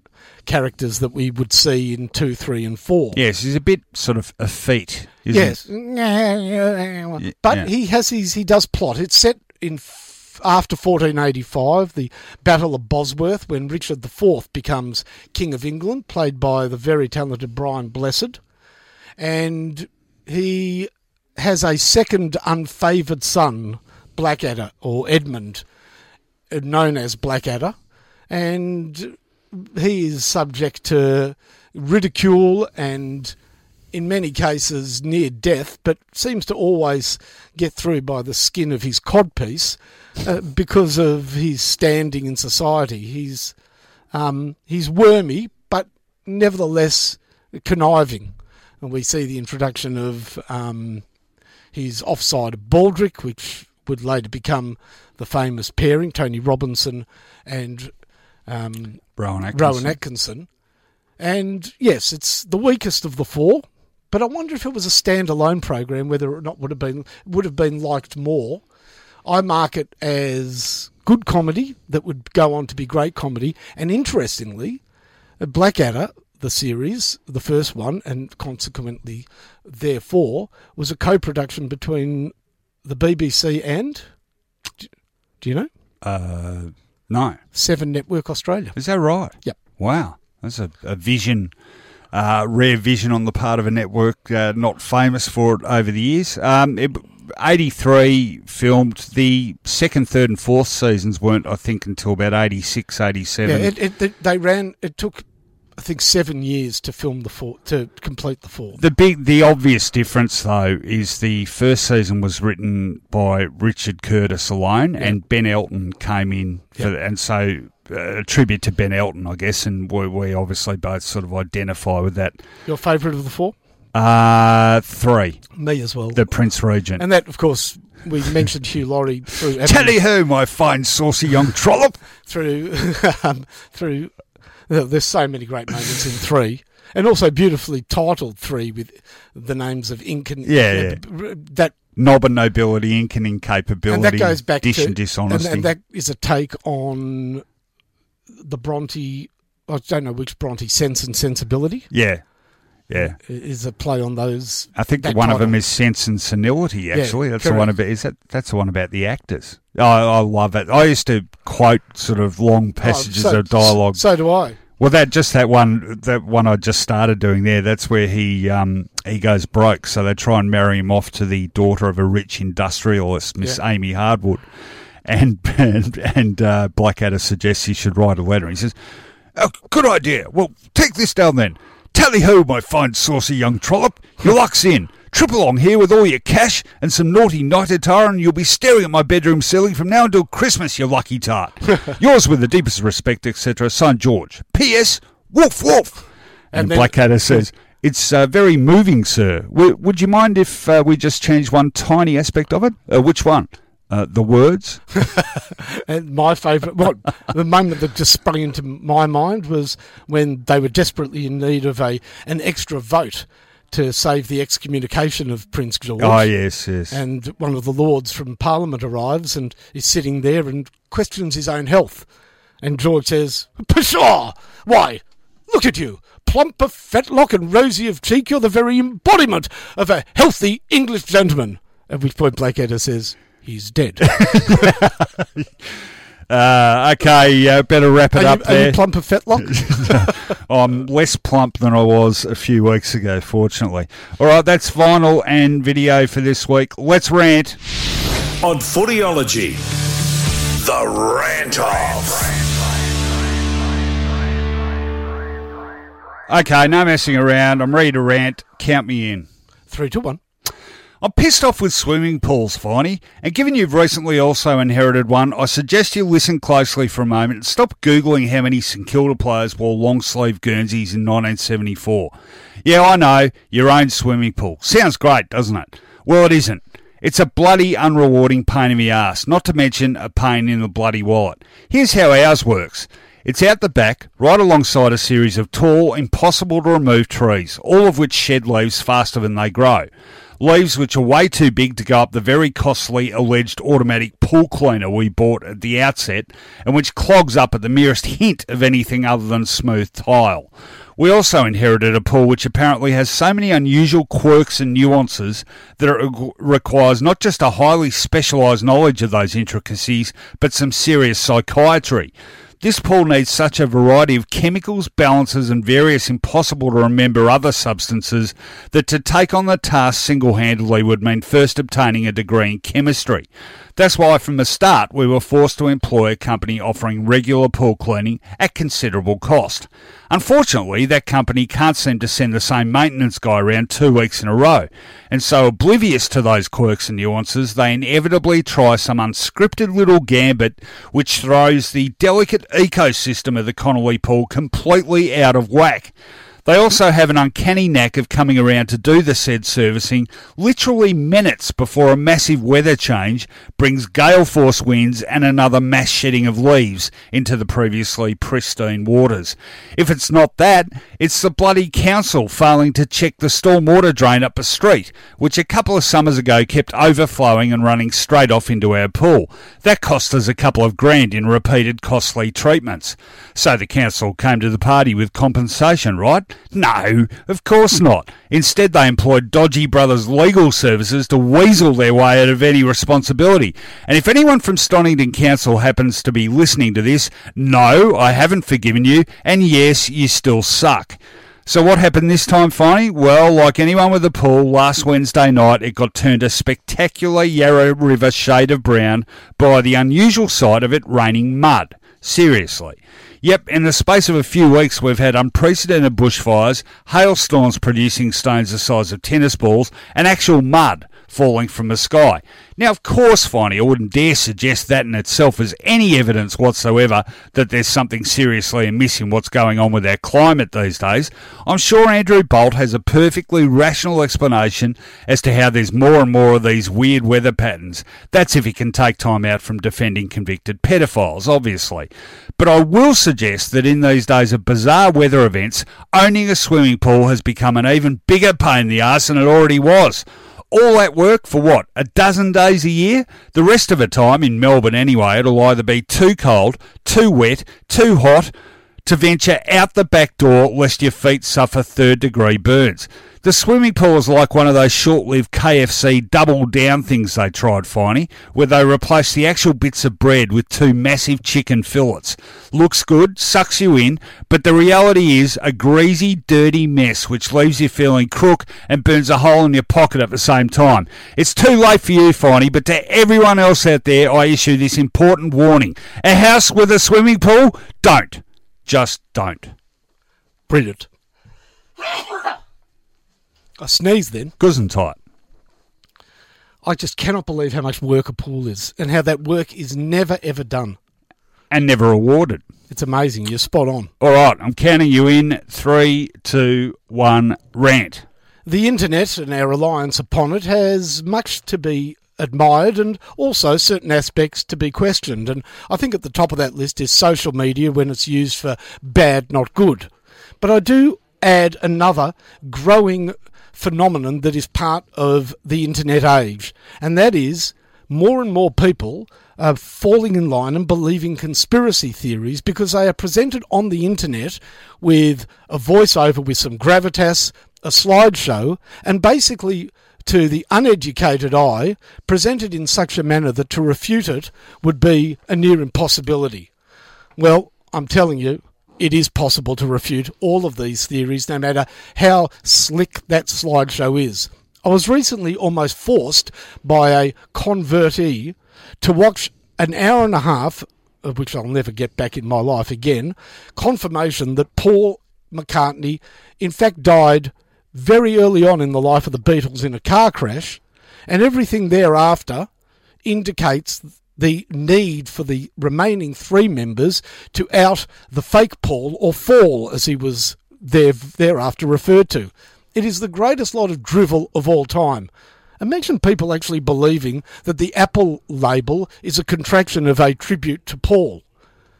characters that we would see in two, three, and four. Yes, he's a bit sort of effete. Yes, it? but yeah. he has his he does plot. It's set in after 1485, the Battle of Bosworth, when Richard IV becomes King of England, played by the very talented Brian Blessed, and he has a second unfavoured son, Blackadder or Edmund, known as Blackadder, and he is subject to ridicule and in many cases near death, but seems to always get through by the skin of his codpiece uh, because of his standing in society. He's um, he's wormy, but nevertheless conniving. And we see the introduction of um, his offside Baldric, which would later become the famous pairing, Tony Robinson and um, Rowan Atkinson. Rowan Atkinson. And yes, it's the weakest of the four, but I wonder if it was a standalone program, whether or not would have been would have been liked more. I mark it as good comedy that would go on to be great comedy, and interestingly, Blackadder, the series, the first one, and consequently, therefore, was a co-production between the BBC and. Do you know? Uh, no. Seven Network Australia. Is that right? Yep. Wow. That's a, a vision, uh, rare vision on the part of a network uh, not famous for it over the years. Um, it, 83 filmed. The second, third, and fourth seasons weren't, I think, until about 86, 87. Yeah, it, it, they ran, it took I think seven years to film the four to complete the four. The big, the obvious difference though is the first season was written by Richard Curtis alone, yeah. and Ben Elton came in, for, yeah. and so uh, a tribute to Ben Elton, I guess, and we, we obviously both sort of identify with that. Your favourite of the four? Uh three. Me as well. The Prince Regent, and that, of course, we mentioned Hugh Laurie through. Tally ho, my fine saucy young trollop! through um, through there's so many great moments in three, and also beautifully titled three with the names of Ink and yeah, yeah. that knob and nobility, ink and incapability, and that goes back dish to and dishonesty, and, and that is a take on the Bronte. I don't know which Bronte, Sense and Sensibility. Yeah, Yeah. is a play on those. I think one of them is Sense and Senility. Actually, that's the one about. Is that that's the one about the actors? Oh, I love it. I used to quote sort of long Oh, passages so- of dialogue. So do I. Well, that just that one, that one I just started doing there. That's where he um, he goes broke, so they try and marry him off to the daughter of a rich industrialist, Miss Yeah. Amy Hardwood, and and, and uh, Blackadder suggests he should write a letter. He says, oh, "Good idea. Well, take this down then. Tally ho, my fine saucy young trollop. Your luck's in." Trip along here with all your cash and some naughty night attire, and you'll be staring at my bedroom ceiling from now until Christmas, you lucky tart. Yours with the deepest respect, etc. Signed George. P.S. Woof woof. And, And then- Blackadder says, "It's uh, very moving, sir. W- would you mind if uh, we just change one tiny aspect of it? Uh, which one? Uh, the words? And my favourite, what the moment that just sprung into my mind was when they were desperately in need of a an extra vote to save the excommunication of Prince George. Oh yes, yes. And one of the lords from Parliament arrives and is sitting there and questions his own health. And George says, Pshaw! Why, look at you! Plump of fetlock and rosy of cheek, you're the very embodiment of a healthy English gentleman. At which point Blackadder says, He's dead. Uh, okay, uh, better wrap are, it you, up are you there. plump of fetlock? I'm less plump than I was a few weeks ago, fortunately. All right, that's vinyl and video for this week. Let's rant. On Footyology, the rant off. Okay, no messing around. I'm ready to rant. Count me in. Three to one. I'm pissed off with swimming pools, Finey, and given you've recently also inherited one, I suggest you listen closely for a moment and stop Googling how many St Kilda players wore long sleeve Guernseys in 1974. Yeah, I know, your own swimming pool. Sounds great, doesn't it? Well, it isn't. It's a bloody unrewarding pain in the ass, not to mention a pain in the bloody wallet. Here's how ours works. It's out the back, right alongside a series of tall, impossible to remove trees, all of which shed leaves faster than they grow. Leaves which are way too big to go up the very costly alleged automatic pool cleaner we bought at the outset, and which clogs up at the merest hint of anything other than smooth tile. We also inherited a pool which apparently has so many unusual quirks and nuances that it requires not just a highly specialised knowledge of those intricacies, but some serious psychiatry. This pool needs such a variety of chemicals, balances, and various impossible to remember other substances that to take on the task single handedly would mean first obtaining a degree in chemistry. That's why from the start we were forced to employ a company offering regular pool cleaning at considerable cost. Unfortunately, that company can't seem to send the same maintenance guy around two weeks in a row, and so oblivious to those quirks and nuances, they inevitably try some unscripted little gambit which throws the delicate ecosystem of the Connolly pool completely out of whack. They also have an uncanny knack of coming around to do the said servicing literally minutes before a massive weather change brings gale force winds and another mass shedding of leaves into the previously pristine waters. If it's not that, it's the bloody council failing to check the stormwater drain up a street, which a couple of summers ago kept overflowing and running straight off into our pool. That cost us a couple of grand in repeated costly treatments. So the council came to the party with compensation, right? No, of course not. Instead, they employed Dodgy Brothers Legal Services to weasel their way out of any responsibility. And if anyone from Stonington Council happens to be listening to this, no, I haven't forgiven you, and yes, you still suck. So what happened this time, Finey? Well, like anyone with a pool, last Wednesday night it got turned a spectacular Yarra River shade of brown by the unusual sight of it raining mud. Seriously. Yep, in the space of a few weeks, we've had unprecedented bushfires, hailstorms producing stones the size of tennis balls, and actual mud falling from the sky. Now, of course, Finey, I wouldn't dare suggest that in itself as any evidence whatsoever that there's something seriously amiss in what's going on with our climate these days. I'm sure Andrew Bolt has a perfectly rational explanation as to how there's more and more of these weird weather patterns. That's if he can take time out from defending convicted pedophiles, obviously. But I will suggest that in these days of bizarre weather events, owning a swimming pool has become an even bigger pain in the arse than it already was. All that work for what? A dozen days a year? The rest of the time, in Melbourne anyway, it'll either be too cold, too wet, too hot, to venture out the back door lest your feet suffer third degree burns. The swimming pool is like one of those short lived KFC double down things they tried, Finey, where they replace the actual bits of bread with two massive chicken fillets. Looks good, sucks you in, but the reality is a greasy, dirty mess which leaves you feeling crook and burns a hole in your pocket at the same time. It's too late for you, Finey, but to everyone else out there, I issue this important warning. A house with a swimming pool? Don't. Just don't. Brilliant. I sneezed then. Gesundheit. I just cannot believe how much work a pool is and how that work is never ever done. And never awarded. It's amazing. You're spot on. All right, I'm counting you in. Three, two, one, rant. The internet and our reliance upon it has much to be admired and also certain aspects to be questioned. And I think at the top of that list is social media when it's used for bad, not good. But I do add another growing phenomenon that is part of the internet age, and that is more and more people are falling in line and believing conspiracy theories because they are presented on the internet with a voiceover with some gravitas, a slideshow, and basically to the uneducated eye presented in such a manner that to refute it would be a near impossibility. Well, I'm telling you, it is possible to refute all of these theories, no matter how slick that slideshow is. I was recently almost forced by a convertee to watch an hour and a half, of which I'll never get back in my life again, confirmation that Paul McCartney in fact died very early on in the life of the Beatles in a car crash, and everything thereafter indicates the need for the remaining three members to out the fake Paul or Faul, as he was there, thereafter referred to. It is the greatest lot of drivel of all time. Imagine people actually believing that the Apple label is a contraction of a tribute to Paul.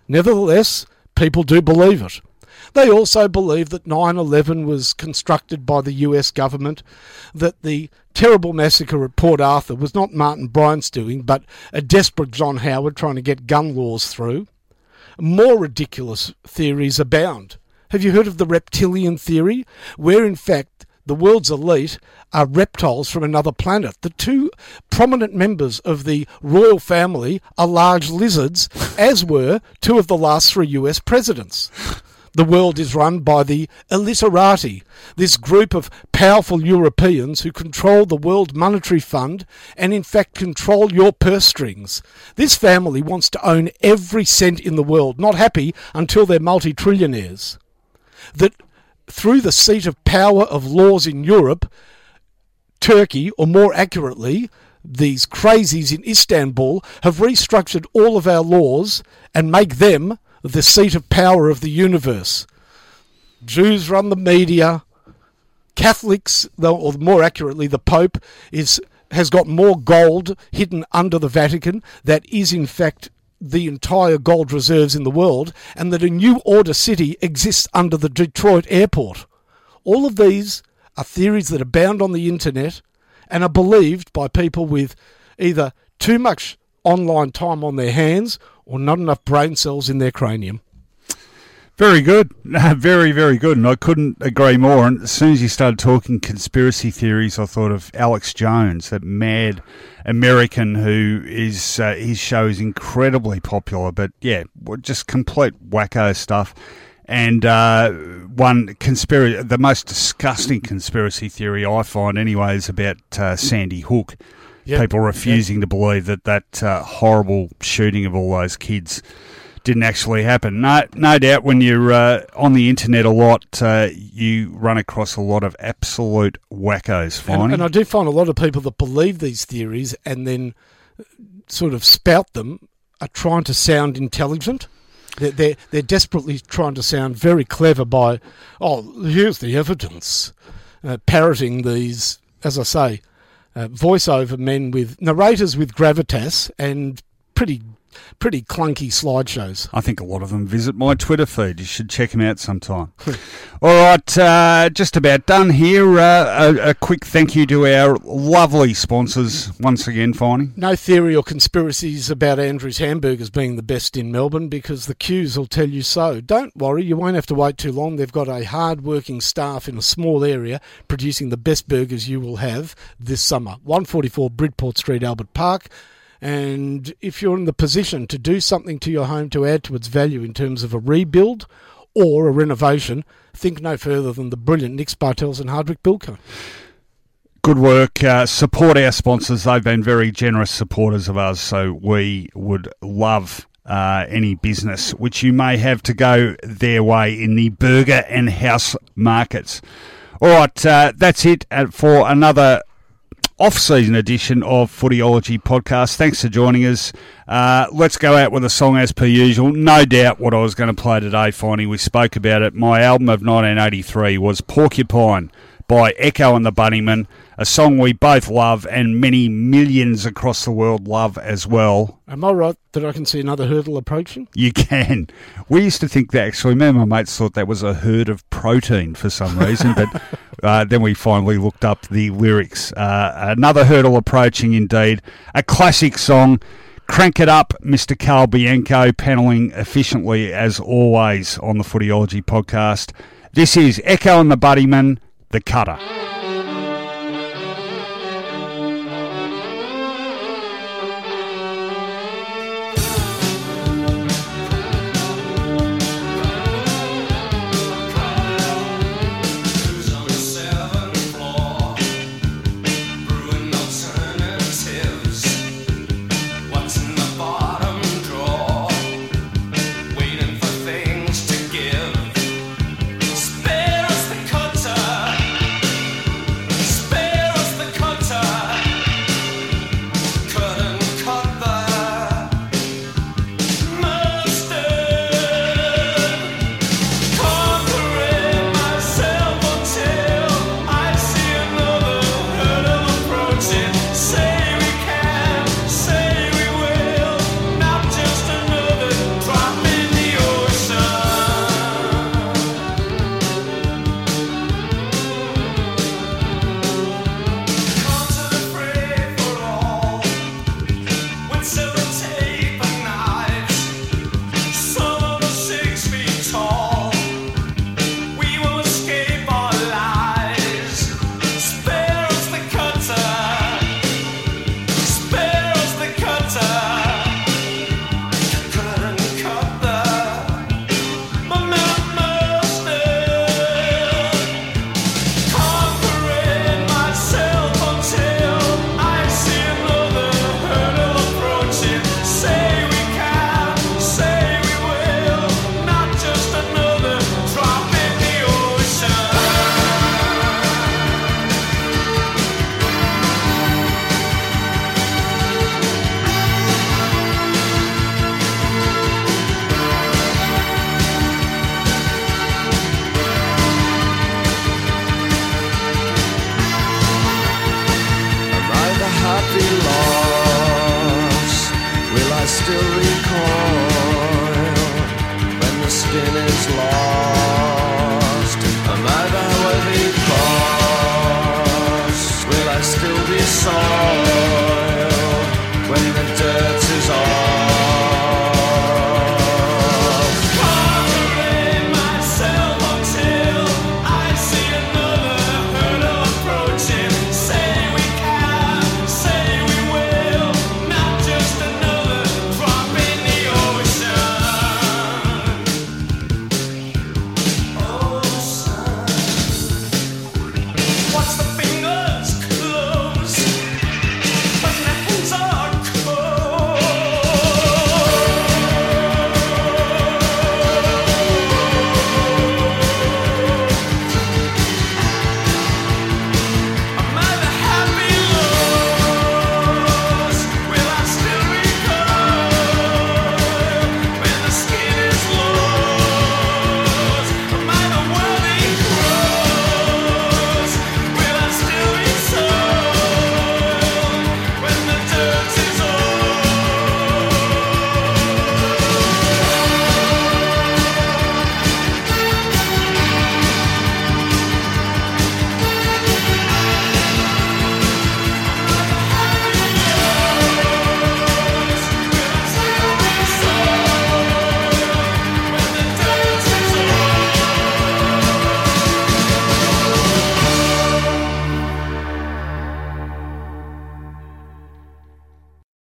Nevertheless, people do believe it. They also believe that 9 11 was constructed by the US government, that the terrible massacre at Port Arthur was not Martin Bryant's doing, but a desperate John Howard trying to get gun laws through. More ridiculous theories abound. Have you heard of the reptilian theory, where in fact the world's elite are reptiles from another planet? The two prominent members of the royal family are large lizards, as were two of the last three US presidents. The world is run by the Illiterati, this group of powerful Europeans who control the World Monetary Fund and in fact control your purse strings. This family wants to own every cent in the world, not happy until they're multi-trillionaires. That through the seat of power of laws in Europe, Turkey, or more accurately, these crazies in Istanbul have restructured all of our laws and make them the seat of power of the universe. Jews run the media. Catholics, or more accurately, the Pope is has got more gold hidden under the Vatican that is in fact the entire gold reserves in the world, and that a new order city exists under the Detroit airport. All of these are theories that abound on the internet and are believed by people with either too much online time on their hands or not enough brain cells in their cranium. Very good. Very, very good. And I couldn't agree more. And as soon as you started talking conspiracy theories, I thought of Alex Jones, that mad American who is, uh, his show is incredibly popular. But yeah, just complete wacko stuff. And uh, one conspiracy, the most disgusting conspiracy theory I find, anyway, is about uh, Sandy Hook. Yep. People refusing yep. to believe that that uh, horrible shooting of all those kids didn't actually happen. No, no doubt when you're uh, on the internet a lot, uh, you run across a lot of absolute wackos, and, and I do find a lot of people that believe these theories and then sort of spout them are trying to sound intelligent. They're, they're, they're desperately trying to sound very clever by, oh, here's the evidence, uh, parroting these, as I say, uh, voiceover men with narrators with gravitas and pretty pretty clunky slideshows. I think a lot of them visit my Twitter feed. You should check them out sometime. All right, uh, just about done here. Uh, a, a, quick thank you to our lovely sponsors once again, Finey. No theory or conspiracies about Andrew's Hamburgers being the best in Melbourne because the queues will tell you so. Don't worry, you won't have to wait too long. They've got a hard working staff in a small area producing the best burgers you will have this summer. 144 Bridport Street, Albert Park. And if you're in the position to do something to your home to add to its value in terms of a rebuild or a renovation, think no further than the brilliant Nick Spartels and Hardwick Bilco. Good work. Uh, support our sponsors. They've been very generous supporters of us, so we would love uh, any business which you may have to go their way in the burger and house markets. All right, uh, that's it uh, for another off-season edition of Footyology podcast. Thanks for joining us. Uh, let's go out with a song as per usual. No doubt what I was going to play today, Finey. We spoke about it. My album of 1983 was Porcupine by Echo and the Bunnymen, a song we both love and many millions across the world love as well. Am I right that I can see another hurdle approaching? You can. We used to think that actually, me and my mates thought that was a herd of protein for some reason, but uh, then we finally looked up the lyrics. Uh, another hurdle approaching indeed. A classic song. Crank it up, Mr. Carl Bianco, panelling efficiently as always on the Footyology podcast. This is Echo and the Bunnymen, the cutter.